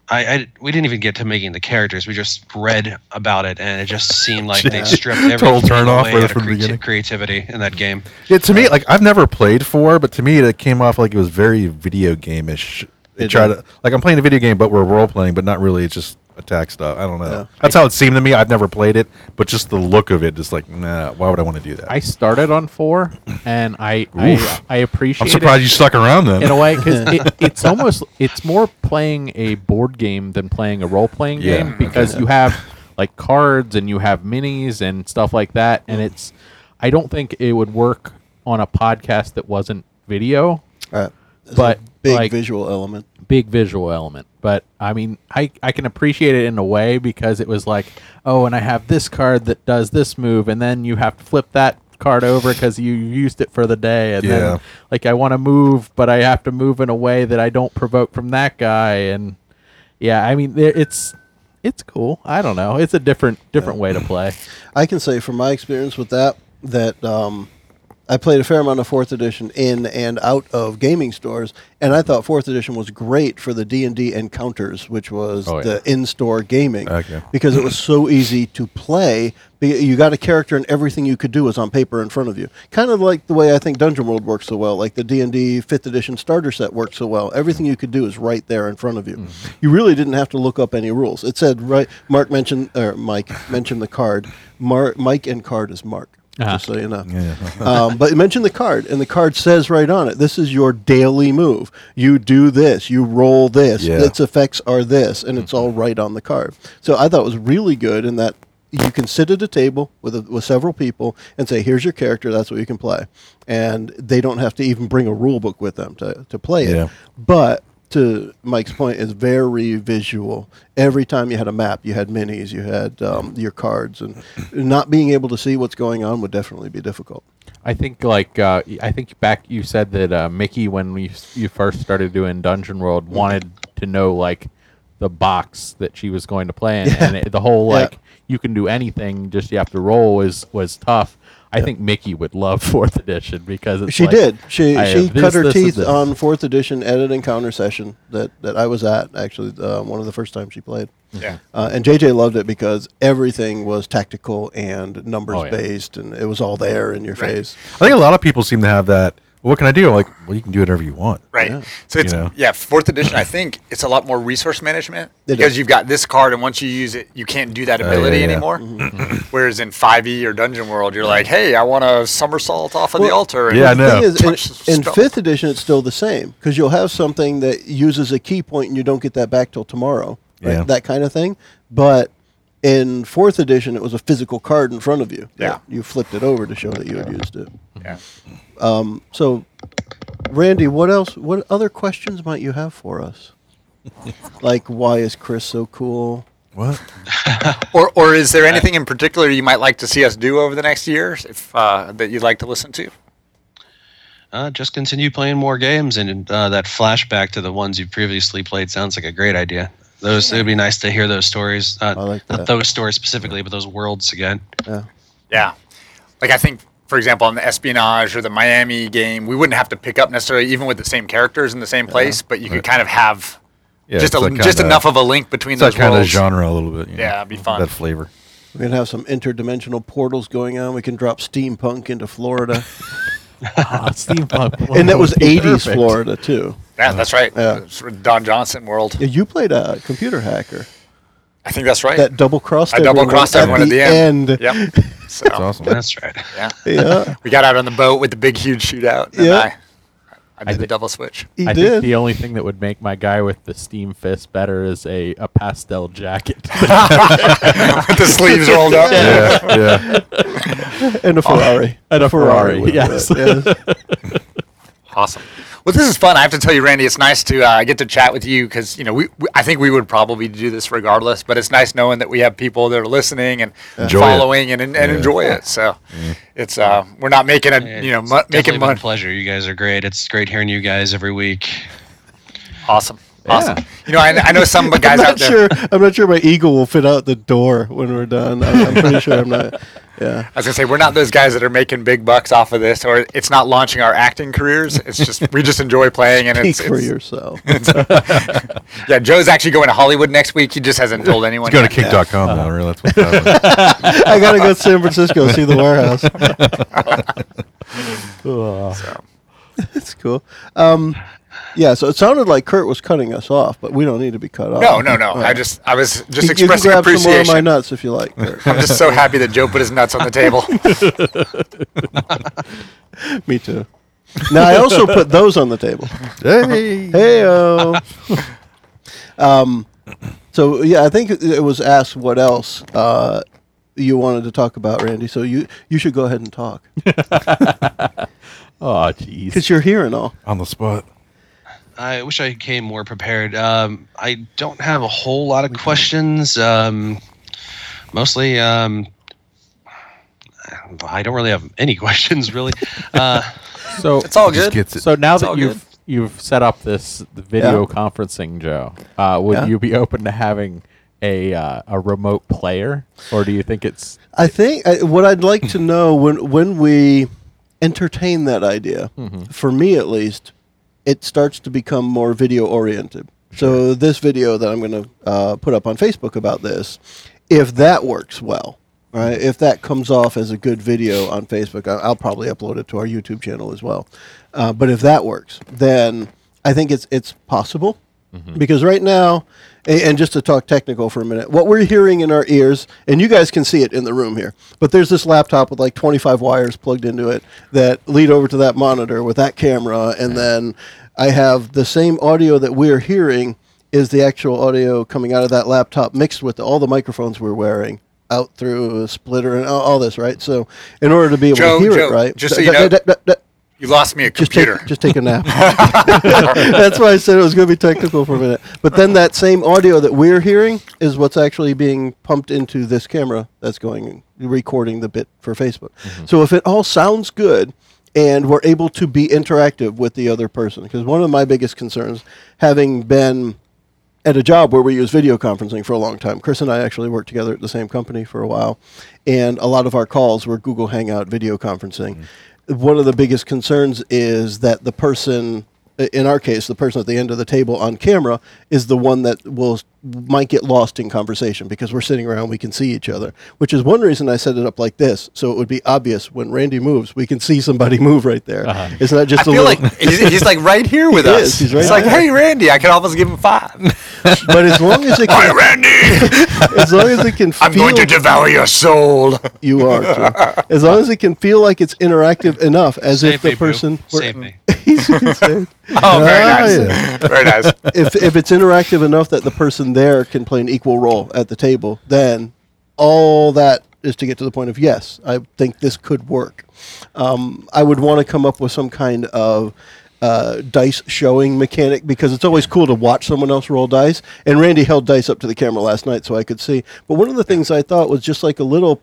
[SPEAKER 6] I, I we didn't even get to making the characters. We just read about it, and it just seemed like they
[SPEAKER 2] Yeah.
[SPEAKER 6] stripped
[SPEAKER 5] Total
[SPEAKER 6] everything
[SPEAKER 5] turn off
[SPEAKER 6] away out of
[SPEAKER 5] from the
[SPEAKER 6] creati-
[SPEAKER 5] beginning.
[SPEAKER 6] creativity in that game.
[SPEAKER 5] Yeah, to me, like I've never played four, but to me, it came off like it was very video game-ish. They try to like I'm playing a video game, but we're role playing, but not really. It's just attack stuff. I don't know.
[SPEAKER 2] Yeah.
[SPEAKER 5] That's how it seemed to me. I've never played it, but just the look of it, just like, nah. Why would I want to do that?
[SPEAKER 3] I started on four, and I I, I appreciate.
[SPEAKER 5] I'm surprised
[SPEAKER 3] it
[SPEAKER 5] you stuck around then.
[SPEAKER 3] in a way because it, it's almost it's more playing a board game than playing a role playing
[SPEAKER 5] Yeah.
[SPEAKER 3] game because you have like cards and you have minis and stuff like that, and it's I don't think it would work on a podcast that wasn't video, uh,
[SPEAKER 2] All right. There's
[SPEAKER 3] But,
[SPEAKER 2] a big
[SPEAKER 3] like-
[SPEAKER 2] visual element.
[SPEAKER 3] Big visual element. But I mean, I I can appreciate it in a way because it was like, oh, and I have this card that does this move, and then you have to flip that card over because you used it for the day, and
[SPEAKER 5] Yeah.
[SPEAKER 3] then like I want to move, but I have to move in a way that I don't provoke from that guy, and yeah, I mean, it's it's cool. I don't know, it's a different different way to play.
[SPEAKER 2] I can say from my experience with that that um, I played a fair amount of fourth edition in and out of gaming stores, and I thought fourth edition was great for the D and D encounters, which was
[SPEAKER 3] Oh, yeah.
[SPEAKER 2] the in-store gaming,
[SPEAKER 5] Okay.
[SPEAKER 2] because it was so easy to play. Be- You got a character, and everything you could do was on paper in front of you. Kind of like the way I think Dungeon World works so well, like the D and D fifth edition starter set works so well. Everything you could do is right there in front of you. Mm-hmm. You really didn't have to look up any rules. It said right. Mark mentioned or Mike mentioned the card. Mar- Mike and card is Mark.
[SPEAKER 3] Uh-huh.
[SPEAKER 2] Just so you know
[SPEAKER 5] Yeah.
[SPEAKER 2] um, but mention the card, and the card says right on it, "This is your daily move. You do this. You roll this.
[SPEAKER 5] Yeah.
[SPEAKER 2] Its effects are this, and it's all right on the card." So I thought it was really good in that you can sit at a table with a, with several people and say, "Here's your character. That's what you can play," and they don't have to even bring a rule book with them to to play it.
[SPEAKER 5] Yeah.
[SPEAKER 2] But to Mike's point, is very visual. Every time you had a map, you had minis, you had um, your cards, and not being able to see what's going on would definitely be difficult.
[SPEAKER 3] I think like uh, I think back you said that uh, Mickey when we you first started doing Dungeon World wanted to know like the box that she was going to play in, and it, the whole
[SPEAKER 2] Yeah.
[SPEAKER 3] like you can do anything, just you have to roll was was tough. I think Mickey would love fourth edition because it's
[SPEAKER 2] She
[SPEAKER 3] like,
[SPEAKER 2] did. She
[SPEAKER 3] I
[SPEAKER 2] she
[SPEAKER 3] have this,
[SPEAKER 2] cut her
[SPEAKER 3] this,
[SPEAKER 2] teeth
[SPEAKER 3] this.
[SPEAKER 2] on fourth edition edit encounter session that, that I was at actually uh, one of the first times she played.
[SPEAKER 4] Yeah.
[SPEAKER 2] Uh, and JJ loved it because everything was tactical and numbers
[SPEAKER 3] Oh, yeah.
[SPEAKER 2] based, and it was all there in your
[SPEAKER 4] Right.
[SPEAKER 2] face.
[SPEAKER 5] I think a lot of people seem to have that. What can I do? I'm like, well, you can do whatever you want.
[SPEAKER 4] Right.
[SPEAKER 2] Yeah.
[SPEAKER 4] So it's
[SPEAKER 5] You know?
[SPEAKER 4] yeah, fourth edition. I think it's a lot more resource management
[SPEAKER 2] It
[SPEAKER 4] because
[SPEAKER 2] is.
[SPEAKER 4] you've got this card, and once you use it, you can't do that
[SPEAKER 5] Oh,
[SPEAKER 4] ability
[SPEAKER 5] yeah, yeah.
[SPEAKER 4] anymore.
[SPEAKER 2] Mm-hmm.
[SPEAKER 4] Whereas in 5e or Dungeon World, you're like, hey, I want to somersault off of the altar. And
[SPEAKER 5] Yeah, I know.
[SPEAKER 2] is, in, in fifth edition, it's still the same because you'll have something that uses a key point and you don't get that back till tomorrow, right?
[SPEAKER 5] Yeah.
[SPEAKER 2] that kind of thing. But in fourth edition, it was a physical card in front of you.
[SPEAKER 4] Yeah.
[SPEAKER 2] you flipped it over to show that you had used it.
[SPEAKER 4] Yeah.
[SPEAKER 2] So, Randy, what else? What other questions might you have for us? like, why is Chris so cool?
[SPEAKER 5] What?
[SPEAKER 4] Or, or is there anything in particular you might like to see us do over the next year if, uh, that you'd like to listen to?
[SPEAKER 6] Uh, just continue playing more games, and uh, that flashback to the ones you previously played sounds like a great idea. Those it would be nice to hear those stories. Uh,
[SPEAKER 2] I like that.
[SPEAKER 6] Not those stories specifically, but those worlds again.
[SPEAKER 2] Yeah.
[SPEAKER 4] Yeah. Like I think, for example, on the espionage or the Miami game, we wouldn't have to pick up necessarily even with the same characters in the same place, but you could kind of have
[SPEAKER 5] Yeah,
[SPEAKER 4] just a,
[SPEAKER 5] that
[SPEAKER 4] just
[SPEAKER 5] kinda-
[SPEAKER 4] enough of a link between
[SPEAKER 5] It's
[SPEAKER 4] those
[SPEAKER 5] kind of genre a little bit. you know,
[SPEAKER 4] Yeah, it'd be fun.
[SPEAKER 5] That flavor.
[SPEAKER 2] We're gonna have some interdimensional portals going on. We can drop steampunk into Florida,
[SPEAKER 3] Ah, steampunk,
[SPEAKER 2] and that was '80s
[SPEAKER 3] perfect.
[SPEAKER 2] Florida too.
[SPEAKER 4] Yeah, uh, that's right.
[SPEAKER 2] Yeah.
[SPEAKER 4] Sort of Don Johnson world.
[SPEAKER 2] Yeah, you played a computer hacker
[SPEAKER 4] I think that's right.
[SPEAKER 2] that double crossed.
[SPEAKER 4] I double crossed everyone at the end. Yep. So,
[SPEAKER 5] That's awesome.
[SPEAKER 6] That's right.
[SPEAKER 4] yeah.
[SPEAKER 2] Yeah,
[SPEAKER 4] We got out on the boat with the big, huge shootout.
[SPEAKER 2] Yeah.
[SPEAKER 4] I, I did
[SPEAKER 3] I
[SPEAKER 4] the double switch.
[SPEAKER 2] he
[SPEAKER 3] I
[SPEAKER 2] did.
[SPEAKER 3] think the only thing that would make my guy with the steam fist better is a, a pastel jacket.
[SPEAKER 4] with the sleeves rolled up.
[SPEAKER 5] yeah, yeah.
[SPEAKER 2] and a Ferrari.
[SPEAKER 3] And a Ferrari,
[SPEAKER 2] with
[SPEAKER 3] yes.
[SPEAKER 2] yes.
[SPEAKER 4] Awesome. Well, this is fun. I have to tell you, Randy, it's nice to uh, get to chat with you because you know we, we. I think we would probably do this regardless, but it's nice knowing that we have people that are listening and
[SPEAKER 5] Enjoy it.
[SPEAKER 4] following and, and,
[SPEAKER 5] Yeah.
[SPEAKER 4] enjoy it. So it's uh, we're not making a you know
[SPEAKER 6] It's
[SPEAKER 4] mu- making money.
[SPEAKER 6] pleasure. You guys are great. It's great hearing you guys every week.
[SPEAKER 4] Awesome. Awesome. You know, I, I know some
[SPEAKER 2] I'm
[SPEAKER 4] guys out there.
[SPEAKER 2] sure. I'm not sure my eagle will fit out the door when we're done. I'm, I'm pretty sure I'm not. Yeah.
[SPEAKER 4] I was gonna say we're not those guys that are making big bucks off of this, or it's not launching our acting careers. It's just we just enjoy playing, and
[SPEAKER 2] Speak
[SPEAKER 4] it's,
[SPEAKER 2] for
[SPEAKER 4] it's
[SPEAKER 2] yourself.
[SPEAKER 4] yeah. Joe's actually going to Hollywood next week. He just hasn't told anyone.
[SPEAKER 5] Let's go to
[SPEAKER 4] yet.
[SPEAKER 5] Kink.com now, really. That's what's happening.
[SPEAKER 2] I gotta go to San Francisco see the warehouse.
[SPEAKER 3] Ugh.
[SPEAKER 2] That's cool. Um, yeah. So it sounded like Kurt was cutting us off, but we don't need to be cut off.
[SPEAKER 4] No, no, no.
[SPEAKER 2] All
[SPEAKER 4] I just I was
[SPEAKER 2] You-
[SPEAKER 4] just
[SPEAKER 2] you can
[SPEAKER 4] expressing
[SPEAKER 2] grab some more of my nuts if you like. Kurt.
[SPEAKER 4] I'm just so happy that Joe put his nuts on the table.
[SPEAKER 2] Me too. Now I also put those on the table.
[SPEAKER 5] hey.
[SPEAKER 2] Hey Um so yeah, I think it was asked what else uh, you wanted to talk about, Randy. So you you should go ahead and talk
[SPEAKER 3] Oh, jeez.
[SPEAKER 2] because you're here and all.
[SPEAKER 5] On the spot.
[SPEAKER 6] I wish I came more prepared. Um, I don't have a whole lot of questions. Um, mostly, um, I don't really have any questions really. Uh,
[SPEAKER 3] So
[SPEAKER 4] It's all good.
[SPEAKER 5] it.
[SPEAKER 3] So now
[SPEAKER 4] It's
[SPEAKER 3] that you've you've set up this the video conferencing, Joe, uh, would
[SPEAKER 2] Yeah.
[SPEAKER 3] you be open to having a uh, a remote player, or do you think it's
[SPEAKER 2] I think I, what I'd like to know when when we entertain that idea, for me at least, it starts to become more video oriented. So this video that I'm going to uh, put up on Facebook about this, if that works well, right? If that comes off as a good video on Facebook, I- I'll probably upload it to our YouTube channel as well. Uh, but if that works, then I think it's it's possible because right now, a- and just to talk technical for a minute, what we're hearing in our ears, and you guys can see it in the room here, but there's this laptop with like 25 wires plugged into it that lead over to that monitor with that camera, and then I have the same audio that we're hearing is the actual audio coming out of that laptop mixed with all the microphones we're wearing out through a splitter and all, all this, right? So in order to be able
[SPEAKER 4] Joe,
[SPEAKER 2] to hear
[SPEAKER 4] Joe,
[SPEAKER 2] it, right?
[SPEAKER 4] just so you know- You lost me a
[SPEAKER 2] just
[SPEAKER 4] computer.
[SPEAKER 2] take just take a nap. That's why I said it was going to be technical for a minute. But then that same audio that we're hearing is what's actually being pumped into this camera that's going recording the bit for Facebook. Mm-hmm. So if it all sounds good and we're able to be interactive with the other person, because one of my biggest concerns, having been at a job where we use video conferencing for a long time. Chris and I actually worked together at the same company for a while, and a lot of our calls were Google Hangout video conferencing. Mm-hmm. One of the biggest concerns is that the person, in our case, the person at the end of the table on camera is the one that will might get lost in conversation because we're sitting around, we can see each other. Which is one reason I set it up like this, so it would be obvious when Randy moves, we can see somebody move right there. Uh-huh. It's not just
[SPEAKER 7] I
[SPEAKER 2] a
[SPEAKER 7] feel
[SPEAKER 2] little.
[SPEAKER 7] like he's, he's like right here with
[SPEAKER 2] He
[SPEAKER 7] us.
[SPEAKER 2] is, he's right
[SPEAKER 7] it's like,
[SPEAKER 2] there.
[SPEAKER 7] hey, Randy, I can almost give him five.
[SPEAKER 2] but as long as it
[SPEAKER 4] Hi,
[SPEAKER 2] can,
[SPEAKER 4] Randy.
[SPEAKER 2] as long as it can,
[SPEAKER 4] I'm going to
[SPEAKER 2] feel-
[SPEAKER 4] devour your soul.
[SPEAKER 2] You are too. As long as it can feel like it's interactive enough, as
[SPEAKER 6] Save
[SPEAKER 2] if the
[SPEAKER 6] me, Boo.
[SPEAKER 2] person.
[SPEAKER 6] Save me.
[SPEAKER 2] He's.
[SPEAKER 4] Oh, very
[SPEAKER 2] Ah,
[SPEAKER 4] nice.
[SPEAKER 2] yeah.
[SPEAKER 4] Very nice.
[SPEAKER 2] if if it's interactive enough that the person there can play an equal role at the table, then all that is to get to the point of yes, I think this could work. Um, I would want to come up with some kind of uh, dice showing mechanic because it's always cool to watch someone else roll dice. And Randy held dice up to the camera last night so I could see. But one of the things I thought was just like a little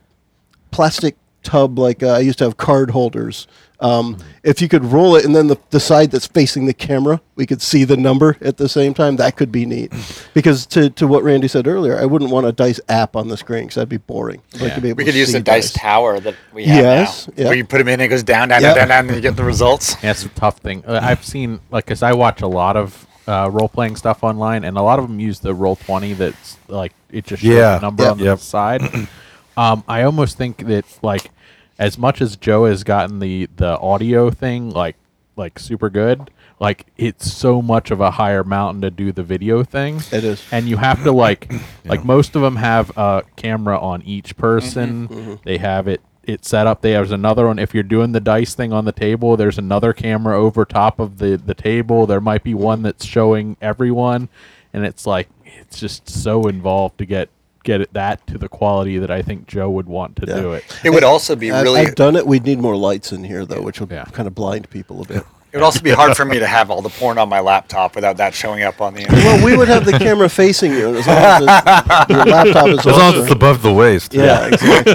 [SPEAKER 2] plastic tub like uh, I used to have card holders. Um, if you could roll it and then the, the side that's facing the camera, we could see the number at the same time. That could be neat. Because to, to what Randy said earlier, I wouldn't want a dice app on the screen because that'd be boring. I'd like to be able
[SPEAKER 7] We
[SPEAKER 2] to
[SPEAKER 7] could use
[SPEAKER 2] see
[SPEAKER 7] the dice tower that we have
[SPEAKER 2] Yes.
[SPEAKER 7] now.
[SPEAKER 2] Yeah.
[SPEAKER 4] Where you put them in, and it goes down, down,
[SPEAKER 2] Yeah.
[SPEAKER 4] down, down, down, and you get the results.
[SPEAKER 3] Yeah, it's a tough thing. Uh, I've seen like because I watch a lot of uh, role playing stuff online, and a lot of them use the Roll20. That's like it just shows
[SPEAKER 5] Yeah.
[SPEAKER 3] a number
[SPEAKER 2] Yep.
[SPEAKER 3] on the
[SPEAKER 5] Yep.
[SPEAKER 3] side. um, I almost think that like as much as Joe has gotten the the audio thing like like super good, like it's so much of a higher mountain to do the video thing.
[SPEAKER 2] It is.
[SPEAKER 3] and you have to like like most of them have a camera on each person. Mm-hmm. Mm-hmm. They have it it set up. There's another one. If you're doing the dice thing on the table there's another camera over top of the the table. There might be one that's showing everyone. And it's like it's just so involved to get get it that to the quality that I think Joe would want to
[SPEAKER 2] Yeah.
[SPEAKER 3] do it.
[SPEAKER 7] It would also be
[SPEAKER 2] I've,
[SPEAKER 7] really
[SPEAKER 2] I've done it. We'd need more lights in here though, which would
[SPEAKER 3] Yeah.
[SPEAKER 2] kind of blind people a bit.
[SPEAKER 4] It would also be hard for me to have all the porn on my laptop without that showing up on the internet.
[SPEAKER 2] well, we would have the camera facing you, as long as it's, your laptop is
[SPEAKER 5] As long as it's above the waist.
[SPEAKER 2] Yeah, exactly.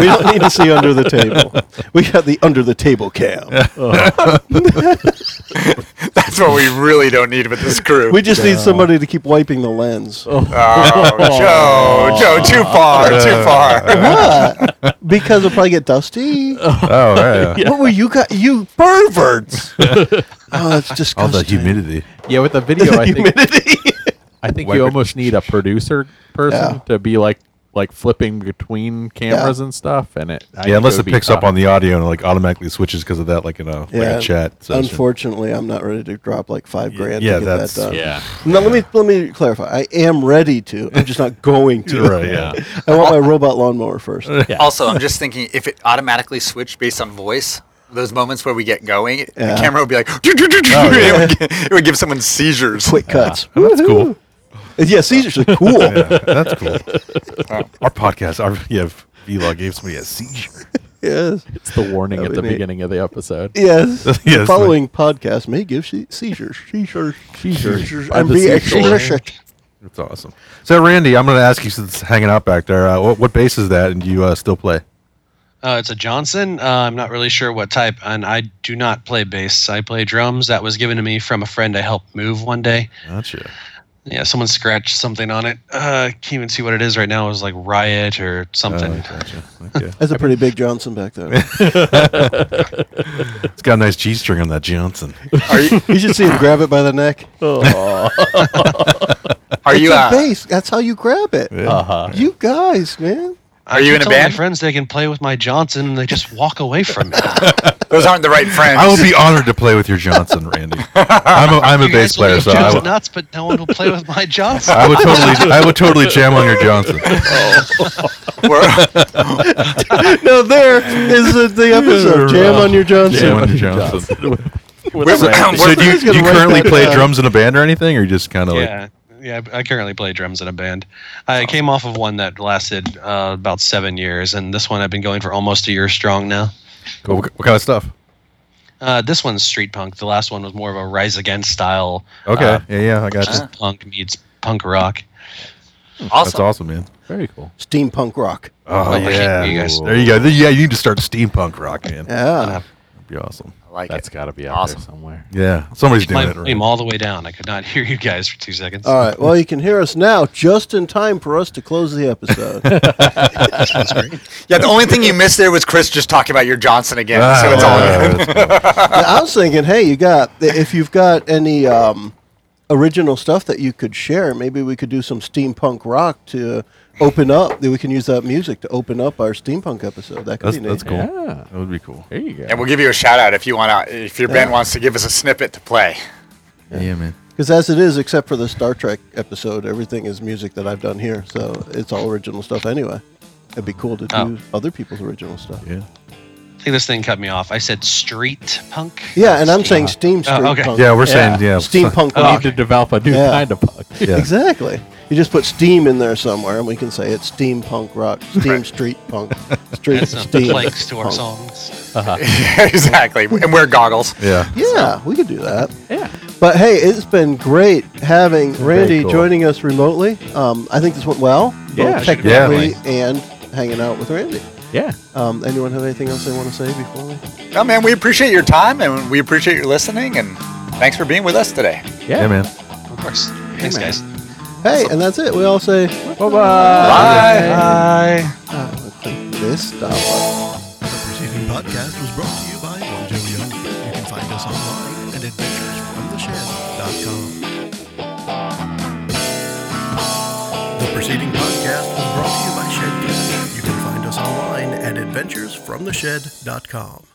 [SPEAKER 2] we don't need to see under the table. We got the under the table cam.
[SPEAKER 4] That's what we really don't need with this crew.
[SPEAKER 2] We just need somebody to keep wiping the lens.
[SPEAKER 4] oh, oh Joe, Joe, too far, too far. What?
[SPEAKER 2] Because it'll probably get dusty.
[SPEAKER 5] Oh, right.
[SPEAKER 2] What were you got? You perverts! oh, that's
[SPEAKER 5] All
[SPEAKER 2] disgusting.
[SPEAKER 5] the humidity.
[SPEAKER 3] Yeah, with the video I think
[SPEAKER 2] humidity.
[SPEAKER 3] I think
[SPEAKER 5] Wipe
[SPEAKER 3] you almost need a producer person
[SPEAKER 2] Yeah.
[SPEAKER 3] to be like like flipping between cameras and stuff and it I
[SPEAKER 5] Yeah, unless
[SPEAKER 3] would
[SPEAKER 5] it
[SPEAKER 3] be
[SPEAKER 5] picks up on the audio and like automatically switches because of that, like in a, like a chat. session.
[SPEAKER 2] Unfortunately, I'm not ready to drop like five grand
[SPEAKER 5] yeah,
[SPEAKER 2] to get that
[SPEAKER 5] that's-
[SPEAKER 2] done.
[SPEAKER 3] Yeah.
[SPEAKER 2] Now let me let me clarify. I am ready to. I'm just not going to.
[SPEAKER 5] Right, yeah.
[SPEAKER 2] I want my robot lawnmower first.
[SPEAKER 7] Also, I'm just thinking if it automatically switched based on voice, those moments where we get going,
[SPEAKER 2] Yeah.
[SPEAKER 7] the camera would be like, it, would, gi- it would give someone seizures.
[SPEAKER 2] Quick cuts.
[SPEAKER 5] That's cool.
[SPEAKER 2] Yeah, Caesar's are cool.
[SPEAKER 5] Yeah, that's cool. our podcast, our yeah, vlog gave somebody a seizure.
[SPEAKER 2] Yes.
[SPEAKER 3] It's the warning
[SPEAKER 2] That'd
[SPEAKER 3] at the
[SPEAKER 2] be neat.
[SPEAKER 3] beginning of the episode.
[SPEAKER 2] Yes.
[SPEAKER 5] Yes,
[SPEAKER 2] the
[SPEAKER 5] like-
[SPEAKER 2] following podcast may give se- seizures. Seizures.
[SPEAKER 3] Seizures.
[SPEAKER 2] And
[SPEAKER 3] By the
[SPEAKER 2] be
[SPEAKER 3] seashore.
[SPEAKER 2] explicit.
[SPEAKER 5] That's awesome. So, Randy, I'm going to ask you since hanging out back there. Uh, what, what bass is that, and do you uh, still play?
[SPEAKER 6] Uh, it's a Johnson. Uh, I'm not really sure what type, and I do not play bass. I play drums. That was given to me from a friend I helped move one day.
[SPEAKER 5] Gotcha.
[SPEAKER 6] Yeah, someone scratched something on it. Uh, can't even see what it is right now. It was like Riot or something.
[SPEAKER 5] Oh, gotcha. Okay.
[SPEAKER 2] That's a pretty big Johnson back there.
[SPEAKER 5] It's got a nice G string on that Johnson.
[SPEAKER 4] Are you?
[SPEAKER 2] you should see him grab it by the neck.
[SPEAKER 4] Are you?
[SPEAKER 2] It's a
[SPEAKER 4] Uh,
[SPEAKER 2] bass. That's how you grab it.
[SPEAKER 3] Uh-huh.
[SPEAKER 2] You guys, man.
[SPEAKER 6] I
[SPEAKER 4] Are you
[SPEAKER 6] keep
[SPEAKER 4] in a
[SPEAKER 6] telling
[SPEAKER 4] band?
[SPEAKER 6] My friends they can play with my Johnson. and They just walk away from me.
[SPEAKER 4] Those aren't the right friends.
[SPEAKER 5] I will be honored to play with your Johnson, Randy. I'm a, I'm a
[SPEAKER 6] You
[SPEAKER 5] bass
[SPEAKER 6] guys
[SPEAKER 5] player,
[SPEAKER 6] leave
[SPEAKER 5] so I
[SPEAKER 6] Johnson nuts, but no one will play with my Johnson.
[SPEAKER 5] I would totally I would totally jam on your Johnson.
[SPEAKER 2] No, there is the, the episode. Jam on your Johnson.
[SPEAKER 5] Jam on your Johnson.
[SPEAKER 4] We're-
[SPEAKER 5] So
[SPEAKER 4] we're-
[SPEAKER 5] do you, do you currently play
[SPEAKER 2] down.
[SPEAKER 5] drums in a band or anything, or you just kind of like
[SPEAKER 6] yeah, yeah. I currently play drums in a band. I came off of one that lasted uh, about seven years, and this one I've been going for almost a year strong now.
[SPEAKER 5] What, what kind of stuff?
[SPEAKER 6] Uh, this one's street punk. The last one was more of a Rise Against style.
[SPEAKER 5] Okay,
[SPEAKER 6] uh,
[SPEAKER 5] yeah, yeah, I got you.
[SPEAKER 6] just punk meets punk rock. Awesome.
[SPEAKER 5] That's
[SPEAKER 4] awesome.
[SPEAKER 5] awesome, man.
[SPEAKER 3] Very cool.
[SPEAKER 2] Steampunk rock.
[SPEAKER 5] Oh
[SPEAKER 6] I hate
[SPEAKER 5] yeah,
[SPEAKER 6] you guys.
[SPEAKER 5] there you go. Yeah, you need to start steampunk rock, man.
[SPEAKER 2] Yeah.
[SPEAKER 5] That'd be awesome.
[SPEAKER 4] I like
[SPEAKER 3] That's
[SPEAKER 4] it.
[SPEAKER 3] got to be out
[SPEAKER 4] Awesome.
[SPEAKER 3] there somewhere.
[SPEAKER 5] Yeah, somebody's doing
[SPEAKER 6] My
[SPEAKER 5] it.
[SPEAKER 6] volume
[SPEAKER 5] Right.
[SPEAKER 6] all the way down. I could not hear you guys for two seconds.
[SPEAKER 2] All right. Well, you can hear us now just in time for us to close the episode.
[SPEAKER 6] That's great.
[SPEAKER 4] Yeah, the only thing you missed there was Chris just talking about your Johnson again.
[SPEAKER 5] Ah,
[SPEAKER 4] so it's all good.
[SPEAKER 5] that's cool.
[SPEAKER 2] I was thinking, hey, you got if you've got any um, original stuff that you could share, maybe we could do some steampunk rock to open up. That we can use that music to open up our steampunk episode. That could
[SPEAKER 5] That's,
[SPEAKER 2] be neat.
[SPEAKER 5] that's cool.
[SPEAKER 3] Yeah.
[SPEAKER 5] That would be cool.
[SPEAKER 3] There you go.
[SPEAKER 4] And we'll give you a shout out if you want to. If your band wants to give us a snippet to play.
[SPEAKER 5] Yeah, man.
[SPEAKER 2] Because as it is, except for the Star Trek episode, everything is music that I've done here. So it's all original stuff anyway. It'd be cool to oh. do
[SPEAKER 6] Oh.
[SPEAKER 2] other people's original stuff.
[SPEAKER 5] Yeah.
[SPEAKER 6] I think this thing cut me off. I said street punk.
[SPEAKER 2] Yeah, and I'm
[SPEAKER 6] Steam-
[SPEAKER 2] saying steam
[SPEAKER 6] Oh,
[SPEAKER 2] street
[SPEAKER 6] okay.
[SPEAKER 2] punk.
[SPEAKER 5] Yeah, we're saying yeah.
[SPEAKER 2] steampunk
[SPEAKER 3] We
[SPEAKER 2] rock.
[SPEAKER 3] need to develop a new
[SPEAKER 2] Yeah.
[SPEAKER 3] kind of punk.
[SPEAKER 5] Yeah.
[SPEAKER 2] Exactly. You just put steam in there somewhere, and we can say it's steampunk rock, steam street punk, street
[SPEAKER 6] Add some
[SPEAKER 2] steam.
[SPEAKER 6] planks to our
[SPEAKER 2] punk.
[SPEAKER 6] songs.
[SPEAKER 4] exactly. And wear goggles.
[SPEAKER 5] Yeah.
[SPEAKER 2] Yeah, we could do that.
[SPEAKER 3] Yeah.
[SPEAKER 2] But hey, it's been great having Randy
[SPEAKER 3] cool.
[SPEAKER 2] joining us remotely. Um, I think this went well, both
[SPEAKER 3] Yeah,
[SPEAKER 2] technically
[SPEAKER 5] yeah.
[SPEAKER 2] and hanging out with Randy.
[SPEAKER 3] Yeah.
[SPEAKER 2] Um, anyone have anything else they want to say before we?
[SPEAKER 4] No, man, we appreciate your time and we appreciate your listening. And thanks for being with us today.
[SPEAKER 3] Yeah.
[SPEAKER 5] Yeah, man.
[SPEAKER 6] Of course. Thanks, guys.
[SPEAKER 2] Hey, and that's it. We all say
[SPEAKER 3] Bye-bye.
[SPEAKER 6] Bye.
[SPEAKER 2] uh, this stop.
[SPEAKER 1] The preceding podcast was brought to you by One Joe Young. You can find us online at adventuresfromtheshed.com. The preceding podcast was brought to you by Shedcast. You can find us online at adventuresfromtheshed.com.